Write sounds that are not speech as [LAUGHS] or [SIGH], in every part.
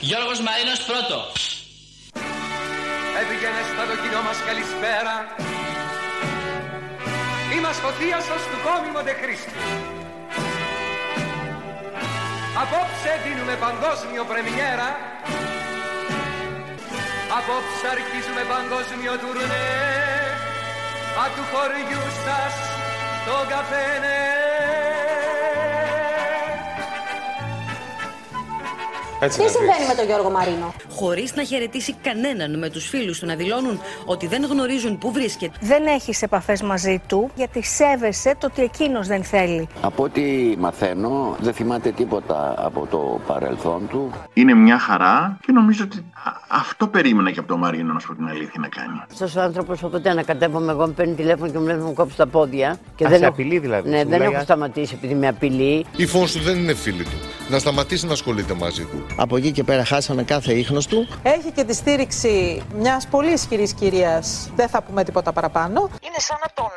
Γιώργος Μαρίνος πρώτο. Έβγαινε στο δοκινό μας καλησπέρα. Είμαστε ο θείασος του κόμι Μοντεχρίστου Απόψε δίνουμε παγκόσμιο πρεμιέρα. Απόψε αρχίζουμε παγκόσμιο τουρνέ. Α του χωριού σας το καφένε Έτσι Τι συμβαίνει με τον Γιώργο Μαρίνο. Χωρίς να χαιρετήσει κανέναν με τους φίλους του να δηλώνουν ότι δεν γνωρίζουν πού βρίσκεται. Δεν έχεις επαφές μαζί του γιατί σέβεσαι το ότι εκείνος δεν θέλει. Από ό,τι μαθαίνω, δεν θυμάται τίποτα από το παρελθόν του. Είναι μια χαρά και νομίζω ότι αυτό περίμενα και από τον Μαρίνο, να σου πω την αλήθεια, να κάνει. Αυτός ο άνθρωπος, όποτε ανακατεύομαι εγώ, με παίρνει τηλέφωνο και μου λέει να μου κόψεις τα πόδια. Και Α, δεν έχω... απειλεί δηλαδή. Ναι, δεν έχω σταματήσει επειδή με απειλεί. Η φως του δεν είναι φίλη του. Να σταματήσει να ασχολείται μαζί του. Από εκεί και πέρα χάσαμε κάθε ίχνος του. Έχει και τη στήριξη μιας πολύ ισχυρής κυρίας. Δεν θα πούμε τίποτα παραπάνω. Είναι σαν να τον,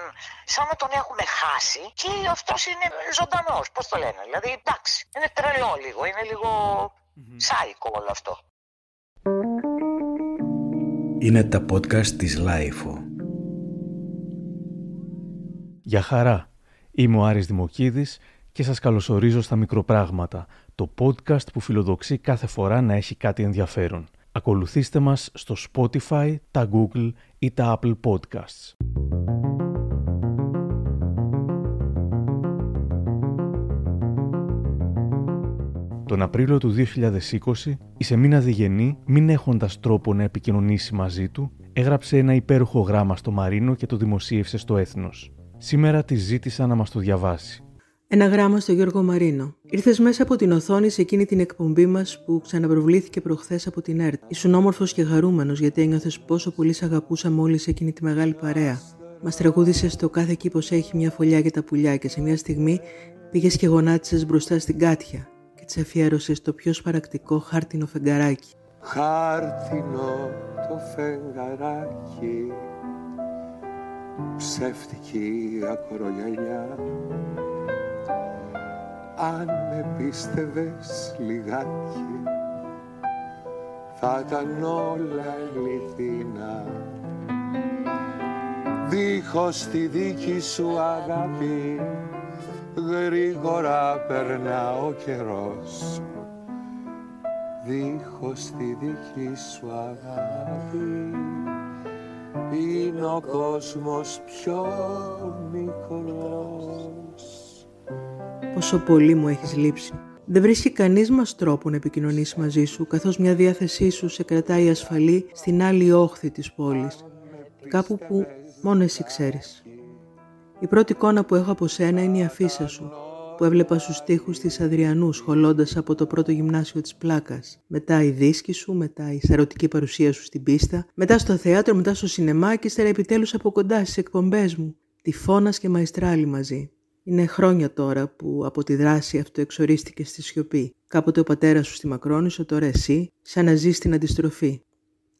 σαν να τον έχουμε χάσει και αυτός είναι ζωντανός. Πώς το λένε; Δηλαδή εντάξει, είναι τρελό λίγο. Είναι λίγο σάικο όλο αυτό. Είναι τα podcast της LiFO. Γεια χαρά. Είμαι ο Άρης Δημοκίδης και σας καλωσορίζω στα μικροπράγματα, το podcast που φιλοδοξεί κάθε φορά να έχει κάτι ενδιαφέρον. Ακολουθήστε μας στο Spotify, τα Google ή τα Apple Podcasts. Τον Απρίλιο του 2020, η Σεμίνα Διγενή, μην έχοντας τρόπο να επικοινωνήσει μαζί του, έγραψε ένα υπέροχο γράμμα στο Μαρίνο και το δημοσίευσε στο Έθνος. Σήμερα τη ζήτησα να μας το διαβάσει. Ένα γράμμα στο Γιώργο Μαρίνο. Ήρθες μέσα από την οθόνη σε εκείνη την εκπομπή μας που ξαναπροβλήθηκε προχθές από την ΕΡΤ. Ήσουν όμορφος και χαρούμενος γιατί ένιωθες πόσο πολύ σε αγαπούσαμε όλοι σε εκείνη τη μεγάλη παρέα. Μας τραγούδισες στο κάθε κήπος έχει μια φωλιά για τα πουλιά και σε μια στιγμή πήγες και γονάτισες μπροστά στην κάτια και της αφιέρωσες το πιο σπαρακτικό χάρτινο φεγγαράκι. Χάρτινο το φεγγαράκι ψεύτικη ακρογιαλιά αν με πίστευες λιγάκι θα ήταν όλα αληθινά. Δίχως τη δίκη σου αγάπη γρήγορα περνά ο καιρός. Δίχως τη δίκη σου αγάπη είναι ο κόσμος πιο μικρός πόσο πολύ μου έχεις λείψει. Δεν βρίσκει κανείς μας τρόπο να επικοινωνήσει μαζί σου, καθώς μια διάθεσή σου σε κρατάει ασφαλή στην άλλη όχθη της πόλης, κάπου που μόνο εσύ ξέρεις. Η πρώτη εικόνα που έχω από σένα είναι η αφίσα σου, που έβλεπα στους τοίχους της Αδριανούς σχολώντας από το πρώτο γυμνάσιο της Πλάκας. Μετά η δίσκη σου, μετά η σαρωτική παρουσία σου στην πίστα, μετά στο θέατρο, μετά στο σινεμά και ύστερα επιτέλους από κοντά στις εκπομπές μου. Τη φώνας και μαϊστράλι μαζί. Είναι χρόνια τώρα που από τη δράση αυτό εξορίστηκε στη σιωπή. Κάποτε ο πατέρας σου στη Μακρόνισο, τώρα εσύ, σαν να ζεις την αντιστροφή.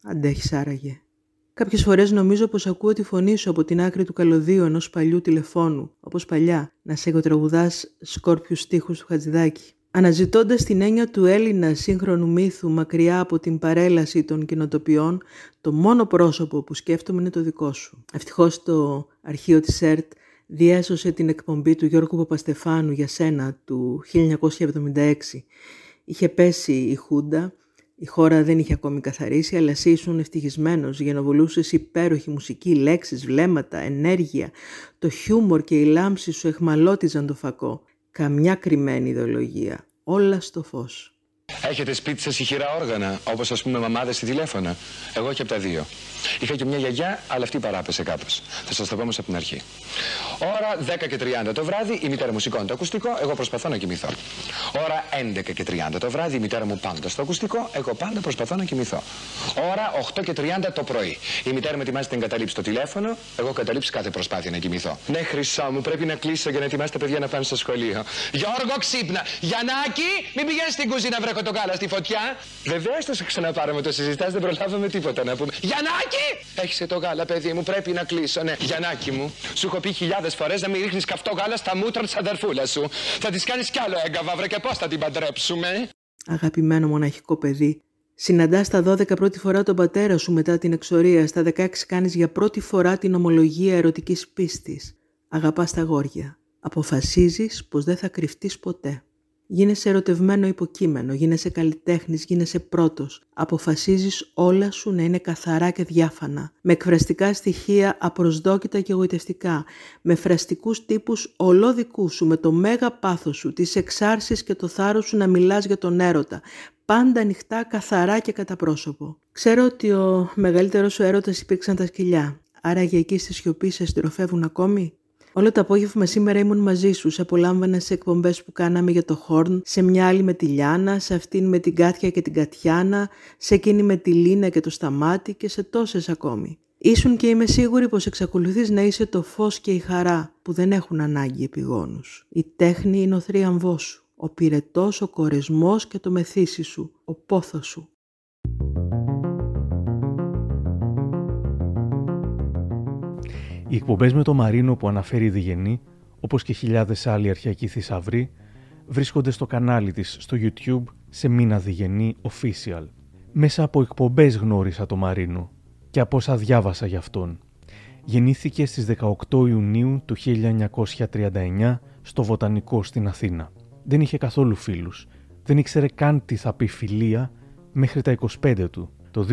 Αντέχεις άραγε. Κάποιες φορές νομίζω πως ακούω τη φωνή σου από την άκρη του καλωδίου ενός παλιού τηλεφώνου, όπως παλιά, να σε εγωτραγουδά σκόρπιους στίχους του Χατζηδάκη. Αναζητώντας την έννοια του Έλληνα σύγχρονου μύθου μακριά από την παρέλαση των κοινοτοπιών, το μόνο πρόσωπο που σκέφτομαι είναι το δικό σου. Ευτυχώς το αρχείο της ΕΡΤ διέσωσε την εκπομπή του Γιώργου Παπαστεφάνου για σένα του 1976. Είχε πέσει η Χούντα, η χώρα δεν είχε ακόμη καθαρίσει, αλλά εσύ ήσουν ευτυχισμένος, γενοβολούσες υπέροχη μουσική, λέξεις, βλέμματα, ενέργεια. Το χιούμορ και η λάμψη σου εχμαλώτιζαν το φακό. Καμιά κρυμμένη ιδεολογία. Όλα στο φως. Έχετε σπίτι σας ηχηρά όργανα, όπως ας πούμε μαμάδες στη τηλέφωνα. Εγώ όχι από τα δύο. Είχα και μια γιαγιά, αλλά αυτή παράπεσε κάπως. Θα σας το πω όμως από την αρχή. Ώρα 10 και 30 το βράδυ, η μητέρα μου σηκώνει το ακουστικό, εγώ προσπαθώ να κοιμηθώ. Ώρα 11 και 30 το βράδυ, η μητέρα μου πάντα στο ακουστικό, εγώ πάντα προσπαθώ να κοιμηθώ. Ώρα 8 και 30 το πρωί. Η μητέρα μου ετοιμάζεται να εγκαταλείψει το τηλέφωνο, εγώ καταλήψει κάθε προσπάθεια να κοιμηθώ. Ναι, χρυσό μου, πρέπει να κλείσω για να ετοιμάσει τα παιδιά να πάνε στο σχολείο. Γιώργο, ξύπνα. Γιαννάκι, μην πηγαίνεις στην κουζίνα, βρέχω το γάλα στη φωτιά. Βεβαίως θα σε ξαναπάρουμε το συζητάς, δεν προλάβαμε τίποτα να πούμε. Γιαννάκι! Έχει το γάλα, παιδί μου, πρέπει να κλείσω, ναι. Γιαννάκι μου, σου έχω πει χιλιάδες φορές να μην ρίχνεις καυτό γάλα στα μούτρα της αδερφούλας σου. Θα της κάνεις κι άλλο έγκαβα, βρε και πώς θα την παντρέψουμε; Αγαπημένο μοναχικό παιδί, Συναντάς στα 12 πρώτη φορά τον πατέρα σου μετά την εξορία. Στα 16 κάνεις για πρώτη φορά την ομολογία ερωτικής πίστης. Αγαπάς τα γόρια. Αποφασίζεις πως δεν θα κρυφτείς ποτέ. Γίνεσαι ερωτευμένο υποκείμενο, γίνεσαι καλλιτέχνης, γίνεσαι πρώτος. Αποφασίζεις όλα σου να είναι καθαρά και διάφανα, με εκφραστικά στοιχεία απροσδόκητα και εγωιτευτικά, με φραστικούς τύπους ολόδικού σου, με το μέγα πάθος σου, τις εξάρσεις και το θάρρος σου να μιλάς για τον έρωτα, πάντα ανοιχτά, καθαρά και κατά πρόσωπο. Ξέρω ότι ο μεγαλύτερος σου έρωτας υπήρξαν τα σκυλιά, άρα για εκεί στη σιωπή σε στροφεύουν ακόμη; Όλο το απόγευμα σήμερα ήμουν μαζί σου, σε απολάμβανα σε εκπομπές που κάναμε για το Χόρν, σε μια άλλη με τη Λιάνα, σε αυτήν με την Κάτια και την Κατιάνα, σε εκείνη με τη Λίνα και το Σταμάτη και σε τόσες ακόμη. Ήσουν και είμαι σίγουρη πως εξακολουθείς να είσαι το φως και η χαρά που δεν έχουν ανάγκη επιγόνους. Η τέχνη είναι ο θρίαμβός σου, ο πυρετός, ο κορεσμός και το μεθύσι σου, ο πόθος σου. Οι εκπομπές με το Μαρίνο που αναφέρει η Διγενή, όπως και χιλιάδες άλλοι αρχαϊκοί θησαυροί, βρίσκονται στο κανάλι της στο YouTube σε μήνα Διγενή Official. Μέσα από εκπομπές γνώρισα το Μαρίνο και από όσα διάβασα γι' αυτόν. Γεννήθηκε στις 18 Ιουνίου του 1939 στο Βοτανικό στην Αθήνα. Δεν είχε καθόλου φίλους. Δεν ήξερε καν τι θα πει φιλία μέχρι τα 25 του. Το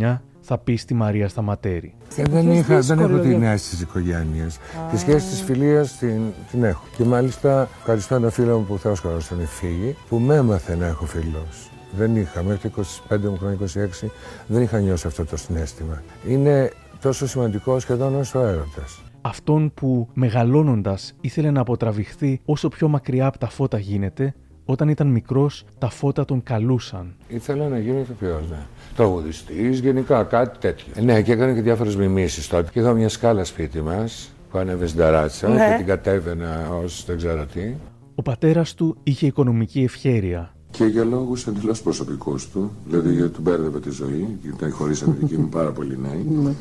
2009 θα πει στη Μαρία Σταματέρη. Ε, δεν, είχα, δεν έχω την αίσθηση τη οικογένεια. Τη σχέση της φιλίας την, την έχω. Και μάλιστα ευχαριστώ ένα φίλο μου που Θεό τον φύγει, που με έμαθε να έχω φίλος. Δεν είχα, μέχρι το 25 μου χρόνια, 26, δεν είχα νιώσει αυτό το συνέστημα. Είναι τόσο σημαντικό σχεδόν όσο ο έρωτας. Αυτόν που μεγαλώνοντας ήθελε να αποτραβηχθεί όσο πιο μακριά από τα φώτα γίνεται, όταν ήταν μικρός τα φώτα τον καλούσαν. Ήθελα να γίνω ηθοποιός, ναι τραγουδιστής, γενικά κάτι τέτοιο. Ε, ναι, και έκανε και διάφορες μιμήσεις τότε. Και είχα μια σκάλα σπίτι μας που ανέβε στην ταράτσα ναι. και την κατέβαινα ως δεν ξέρω τι. Ο πατέρας του είχε οικονομική ευχέρεια. Και για λόγους εντελώς προσωπικούς του, δηλαδή γιατί του μπέρδευε τη ζωή, γιατί χωρίσαμε [LAUGHS] δική μου πάρα πολύ νέοι, ναι.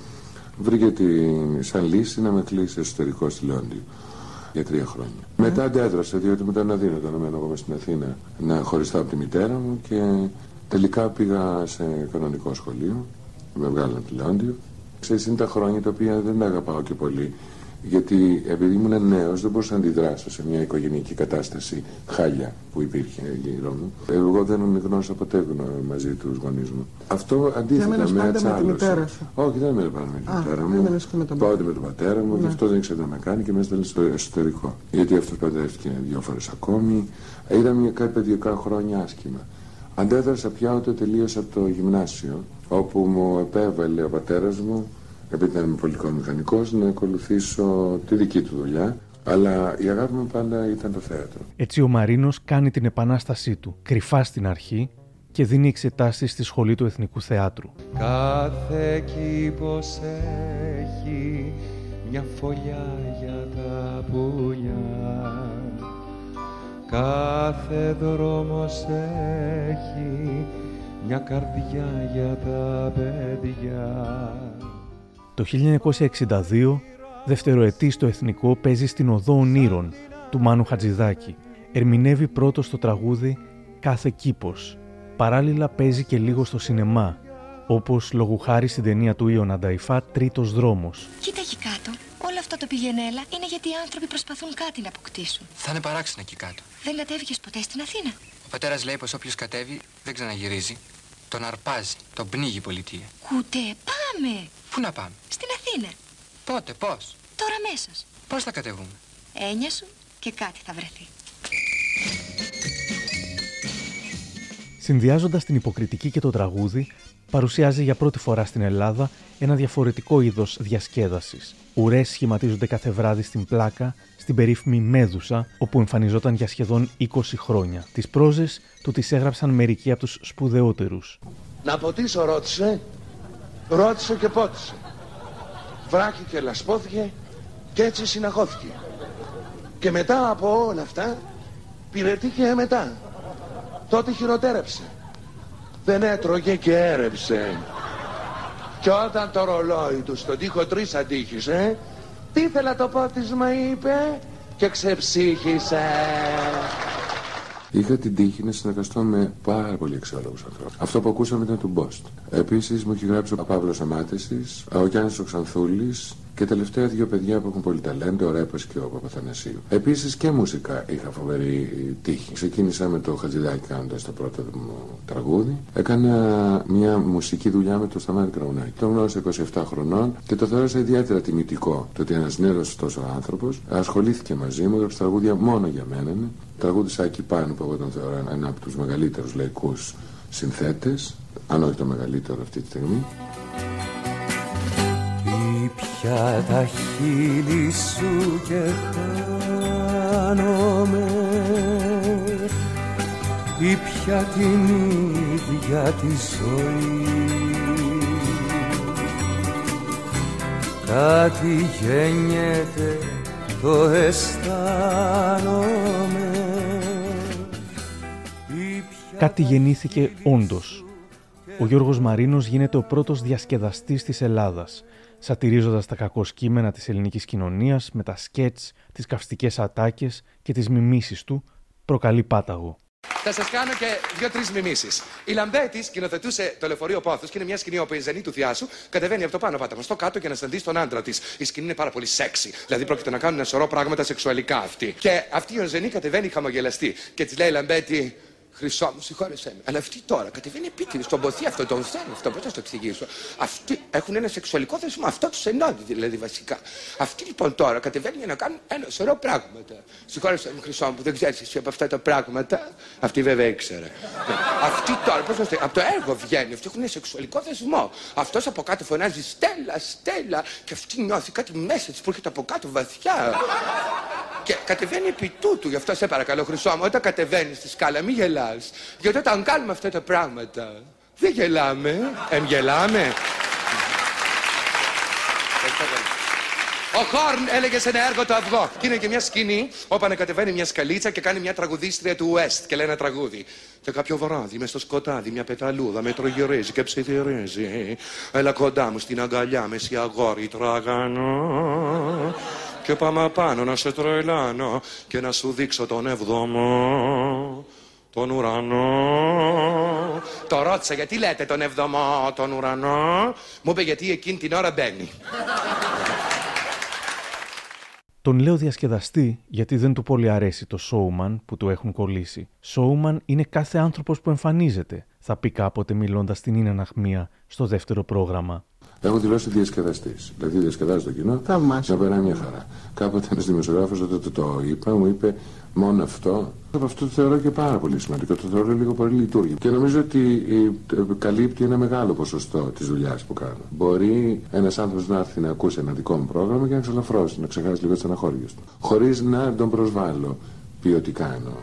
βρήκε τη, σαν λύση να με κλείσει εσωτερικό στη Λόντιο για τρία χρόνια. Μετά αντέδρασε, διότι μετά να δίνω το μένω εγώ στην Αθήνα να χωριστώ από τη μητέρα μου και Τελικά πήγα σε κανονικό σχολείο, με βγάλανε τηλεόντιο. Ξέρεις, είναι τα χρόνια τα οποία δεν τα αγαπάω και πολύ. Γιατί επειδή ήμουν νέος, δεν μπορούσα να αντιδράσω σε μια οικογενειακή κατάσταση χάλια που υπήρχε γύρω μου. Εγώ δεν γνώρισα ποτέ μαζί τους γονείς μου. Αυτό αντίθετα με με Όχι, δεν έμενε πάντα με τη μητέρα μου. Πάω με τον πατέρα μου, ναι. αυτό δεν ήξερε να κάνει και με έστελνε στο εσωτερικό. Γιατί αυτός παντρεύτηκε δύο φορές ακόμη. Είδα μια κάτι παιδικά χρόνια άσχημα. Αντέδρασα πια όταν τελείωσα από το γυμνάσιο, όπου μου επέβαλε ο πατέρας μου, επειδή ήταν πολιτικό μηχανικός, να ακολουθήσω τη δική του δουλειά. Αλλά η αγάπη μου πάντα ήταν το θέατρο. Έτσι ο Μαρίνος κάνει την επανάστασή του, κρυφά στην αρχή, και δίνει εξετάσεις στη Σχολή του Εθνικού Θεάτρου. Κάθε κήπος έχει μια φωλιά για τα πουλιά Κάθε δρόμος έχει μια καρδιά για τα παιδιά. Το 1962, δευτεροετή στο Εθνικό, παίζει στην Οδό Ονείρων του Μάνου Χατζηδάκη. Ερμηνεύει πρώτος στο τραγούδι «Κάθε κήπος». Παράλληλα παίζει και λίγο στο σινεμά, όπως λόγου χάρη στην ταινία του Ιωνα Νταϊφά «Τρίτος δρόμος». Κοίτα εκεί κάτω. Όλο αυτό το πηγενέλα είναι γιατί οι άνθρωποι προσπαθούν κάτι να αποκτήσουν. Θα είναι παράξενο εκεί κάτω. Δεν κατέβηκες ποτέ στην Αθήνα; Ο πατέρας λέει πως όποιος κατέβει δεν ξαναγυρίζει. Τον αρπάζει, τον πνίγει η πολιτεία. Κουτέ, πάμε! Πού να πάμε; Στην Αθήνα. Πότε, πώς; Τώρα αμέσως. Πώς θα κατεβούμε; Έννοια σου και κάτι θα βρεθεί. Συνδυάζοντας την υποκριτική και το τραγούδι, παρουσιάζει για πρώτη φορά στην Ελλάδα ένα διαφορετικό είδος διασκέδασης. Ουρές σχηματίζονται κάθε βράδυ στην πλάκα, στην περίφημη Μέδουσα, όπου εμφανιζόταν για σχεδόν 20 χρόνια. Τις πρόζες του τις έγραψαν μερικοί από τους σπουδαιότερους. Να ποτίσω ρώτησε, ρώτησε και πότισε. Βράχει και λασπόθηκε και έτσι συναχώθηκε. Και μετά από όλα αυτά πυρετήκε μετά. Τότε χειροτέρεψε δεν έτρωγε και έρεψε. Και όταν το ρολόι του στον τοίχο τρεις αντίχησε, τι ήθελα το πότισμα είπε και ξεψύχησε. Είχα την τύχη να συνεργαστώ με πάρα πολύ αξιόλογου ανθρώπους. Αυτό που ακούσαμε ήταν του Μπόστ. Επίσης μου έχει γράψει ο Παύλος Αμάτεση, ο Γιάννης Οξανθούλης και τελευταία δύο παιδιά που έχουν πολύ ταλέντο, ο Ρέπα και ο Παπαθανασίου. Επίσης και μουσικά είχα φοβερή τύχη. Ξεκίνησα με το Χατζηδάκι κάνοντας το πρώτο μου τραγούδι. Έκανα μια μουσική δουλειά με το Σταμάτη Κραουνάκη. Τον γνώρισα 27 χρονών και το θεώρησα ιδιαίτερα τιμητικό το ότι ένας νέος τόσο άνθρωπος ασχολήθηκε μαζί μου, έγραψε τραγούδια μόνο για μένα. Ναι. Τραγούδισα εκεί πάνω που εγώ τον θεωρώ ένα από τους μεγαλύτερους λαϊκούς συνθέτες, αν όχι το μεγαλύτερο αυτή τη στιγμή. Πια τα χείλη σου και χάνομαι. Ή πια την ίδια τη ζωή. Κάτι γεννιέται το αισθάνομαι Κάτι γεννήθηκε όντως. Ο Γιώργος Μαρίνος γίνεται ο πρώτος διασκεδαστής της Ελλάδας σατυρίζοντας τα κακό κείμενα της ελληνικής κοινωνίας με τα σκέτς, τις καυστικές ατάκες και τις μιμήσεις του, προκαλεί πάταγο. Θα σας κάνω και δύο-τρεις μιμήσεις. Η Λαμπέτη σκηνοθετούσε το λεωφορείο Πόθο και είναι μια σκηνή όπου η ενζενί του θιάσου κατεβαίνει από το πάνω πάτωμα στο κάτω για να συναντήσει τον άντρα της. Η σκηνή είναι πάρα πολύ σεξι. Δηλαδή πρόκειται να κάνουν ένα σωρό πράγματα σεξουαλικά αυτή. Και αυτή η ενζενί κατεβαίνει χαμογελαστή και της λέει η Λαμπέτη, Χρυσό μου, συγχώρεσέ με. Αλλά αυτή τώρα κατεβαίνει επίτηδες στον ποθεί αυτό, τον θέλει αυτό. Πώς θα το εξηγήσω. Αυτοί έχουν ένα σεξουαλικό δεσμό. Αυτό τους ενώνει δηλαδή βασικά. Αυτοί λοιπόν τώρα κατεβαίνουν για να κάνουν ένα σωρό πράγματα. Συγχώρεσέ με, Χρυσό μου, που δεν ξέρεις εσύ από αυτά τα πράγματα. Αυτή βέβαια ήξερε. Αυτή τώρα, πώς θα από το έργο βγαίνει. Αυτοί έχουν ένα σεξουαλικό δεσμό. Αυτός από κάτω φωνάζει Στέλλα, Στέλλα. Και αυτή νιώθει κάτι μέσα της που έρχεται από κάτω βαθιά. Και κατεβαίνει επί τούτου. Γι' αυτό σε παρακαλώ, Χρυσό μου, όταν κατεβαίνεις στη σκάλα, μην γελάς. Γιατί όταν κάνουμε αυτά τα πράγματα, δεν γελάμε. Εμ γελάμε. Ο Χόρν έλεγε σε ένα έργο το αυγό. Και είναι και μια σκηνή όπου ανακατεβαίνει μια σκαλίτσα και κάνει μια τραγουδίστρια του West και λέει ένα τραγούδι. Και κάποιο βράδυ μες στο σκοτάδι μια πεταλούδα με τρογυρίζει και ψιθυρίζει. Έλα κοντά μου στην αγκαλιά με σι αγόρι τραγανό. Και πάμε πάνω να σε τρελάνω και να σου δείξω τον εβδομό τον ουρανό. Το ρώτησα γιατί λέτε τον εβδομό τον ουρανό; Μου είπε γιατί εκείνη την ώρα μπαίνει. Τον λέω διασκεδαστή γιατί δεν του πολύ αρέσει το showman που του έχουν κολλήσει. Showman είναι κάθε άνθρωπος που εμφανίζεται, θα πει κάποτε μιλώντας στην Ίνα Ναχμία στο δεύτερο πρόγραμμα. Έχω δηλώσει διασκεδαστής. Δηλαδή διασκεδάζει το κοινό να περνάει μια χαρά. Κάποτε ένας δημοσιογράφος όταν το, το είπα μου είπε μόνο αυτό. Αυτό το θεωρώ και πάρα πολύ σημαντικό. Το θεωρώ λίγο πολύ λειτουργικό. Και νομίζω ότι καλύπτει ένα μεγάλο ποσοστό της δουλειάς που κάνω. Μπορεί ένας άνθρωπος να έρθει να ακούσει ένα δικό μου πρόγραμμα και να ξελαφρώσει, να ξεχάσει λίγο τι αναχώριε του. Χωρίς να τον προσβάλλω ποιοτικά εννοώ.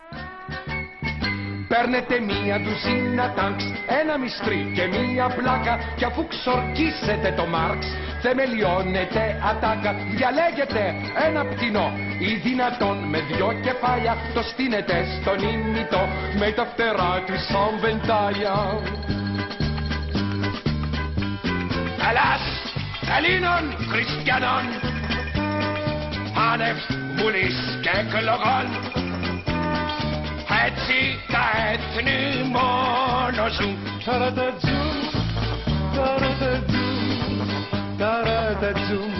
Παίρνετε μία ντουζίνα τάγκς, ένα μυστρί και μία πλάκα και αφού ξορκίσετε το Μάρξ θεμελιώνετε ατάκα. Διαλέγετε ένα πτηνό ή δυνατόν με δυο κεφάλια το στείνετε στον ήμιτο με τα φτερά του σαν βεντάλια. Ελλάς Ελλήνων Χριστιανών άνευς βουλής και εκλογών έτσι τα έθνη μόνο ζουν. Ταρατατζουμ, ταρατατζουμ, ταρατατζουμ.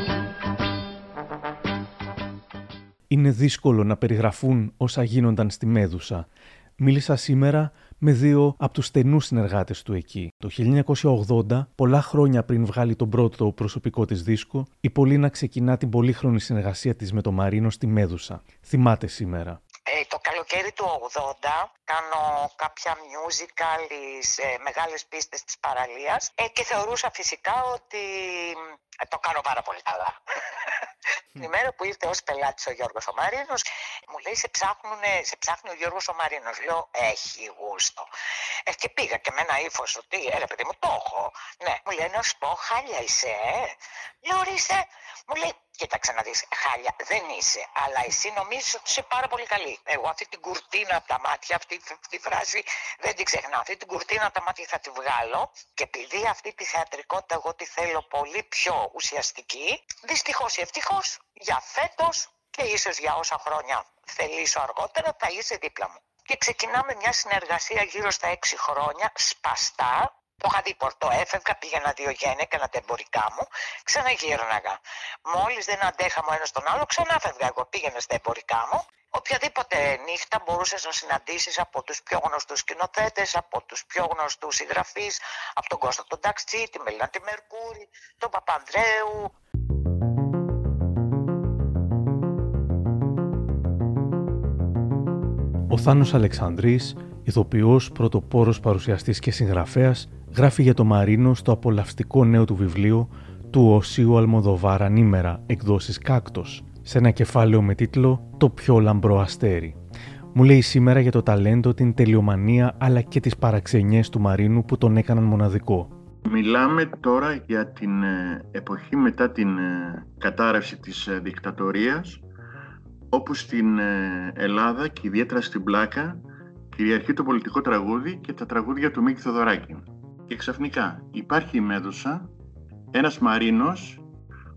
Είναι δύσκολο να περιγραφούν όσα γίνονταν στη Μέδουσα. Μίλησα σήμερα με δύο από τους στενούς συνεργάτες του εκεί. Το 1980, πολλά χρόνια πριν βγάλει τον πρώτο προσωπικό της δίσκο, η Πολίνα ξεκινά την πολύχρονη συνεργασία της με τον Μαρίνο στη Μέδουσα. Θυμάται σήμερα. Ε, το καλοκαίρι του 80 κάνω κάποια musical σε μεγάλες πίστες της παραλίας ε, και θεωρούσα φυσικά ότι ε, το κάνω πάρα πολύ καλά. Την ημέρα που ήρθε ως πελάτης ο Γιώργος ο Μαρίνος, μου λέει σε, ψάχνουνε, σε ψάχνει ο Γιώργος ο Μαρίνος. Λέω έχει γούστο. Ε, και πήγα και με ένα ύφος ότι έλα παιδί μου το έχω. Ναι, μου λέει να σου πω χάλια είσαι, ε. Λέω ορίστε. Μου λέει κοίταξε να δεις χάλια δεν είσαι, αλλά εσύ νομίζεις ότι είσαι πάρα πολύ καλή. Εγώ αυτή την κουρτίνα από τα μάτια, αυτή τη φράση δεν την ξεχνάω. Αυτή την κουρτίνα από τα μάτια θα τη βγάλω και επειδή αυτή τη θεατρικότητα εγώ τη θέλω πολύ πιο ουσιαστική, δυστυχώς ή ευτυχώς για φέτος και ίσως για όσα χρόνια θελήσω αργότερα θα είσαι δίπλα μου. και ξεκινάμε μια συνεργασία γύρω στα έξι χρόνια, σπαστά, το είχα δει πορτό, έφευγα, πήγαινα δύο γένεια, έκανα τα εμπορικά μου, ξαναγύρναγα. Μόλις δεν αντέχαμε ο ένας τον άλλο, ξανάφευγα εγώ, πήγαινα στα εμπορικά μου. Οποιαδήποτε νύχτα μπορούσες να συναντήσεις από τους πιο γνωστούς σκηνοθέτες, από τους πιο γνωστούς συγγραφείς, από τον Κώστα τον Ταξί, τη Μελίνα τη Μερκούρη, τον Παπανδρέου. Θάνος Αλεξανδρής, ηθοποιός, πρωτοπόρος παρουσιαστής και συγγραφέας, γράφει για το Μαρίνο στο απολαυστικό νέο του βιβλίο του Οσίου Αλμοδοβάρα Νήμερα, εκδόσεις Κάκτος, σε ένα κεφάλαιο με τίτλο «Το πιο λαμπρό αστέρι». Μου λέει σήμερα για το ταλέντο, την τελειομανία αλλά και τις παραξενιές του Μαρίνου που τον έκαναν μοναδικό. Μιλάμε τώρα για την ε, εποχή μετά την ε, κατάρρευση της ε, δικτατορίας όπου στην Ελλάδα και ιδιαίτερα στην Πλάκα κυριαρχεί το πολιτικό τραγούδι και τα τραγούδια του Μίκη Θοδωράκη. Και ξαφνικά υπάρχει η Μέδουσα, ένας Μαρίνος,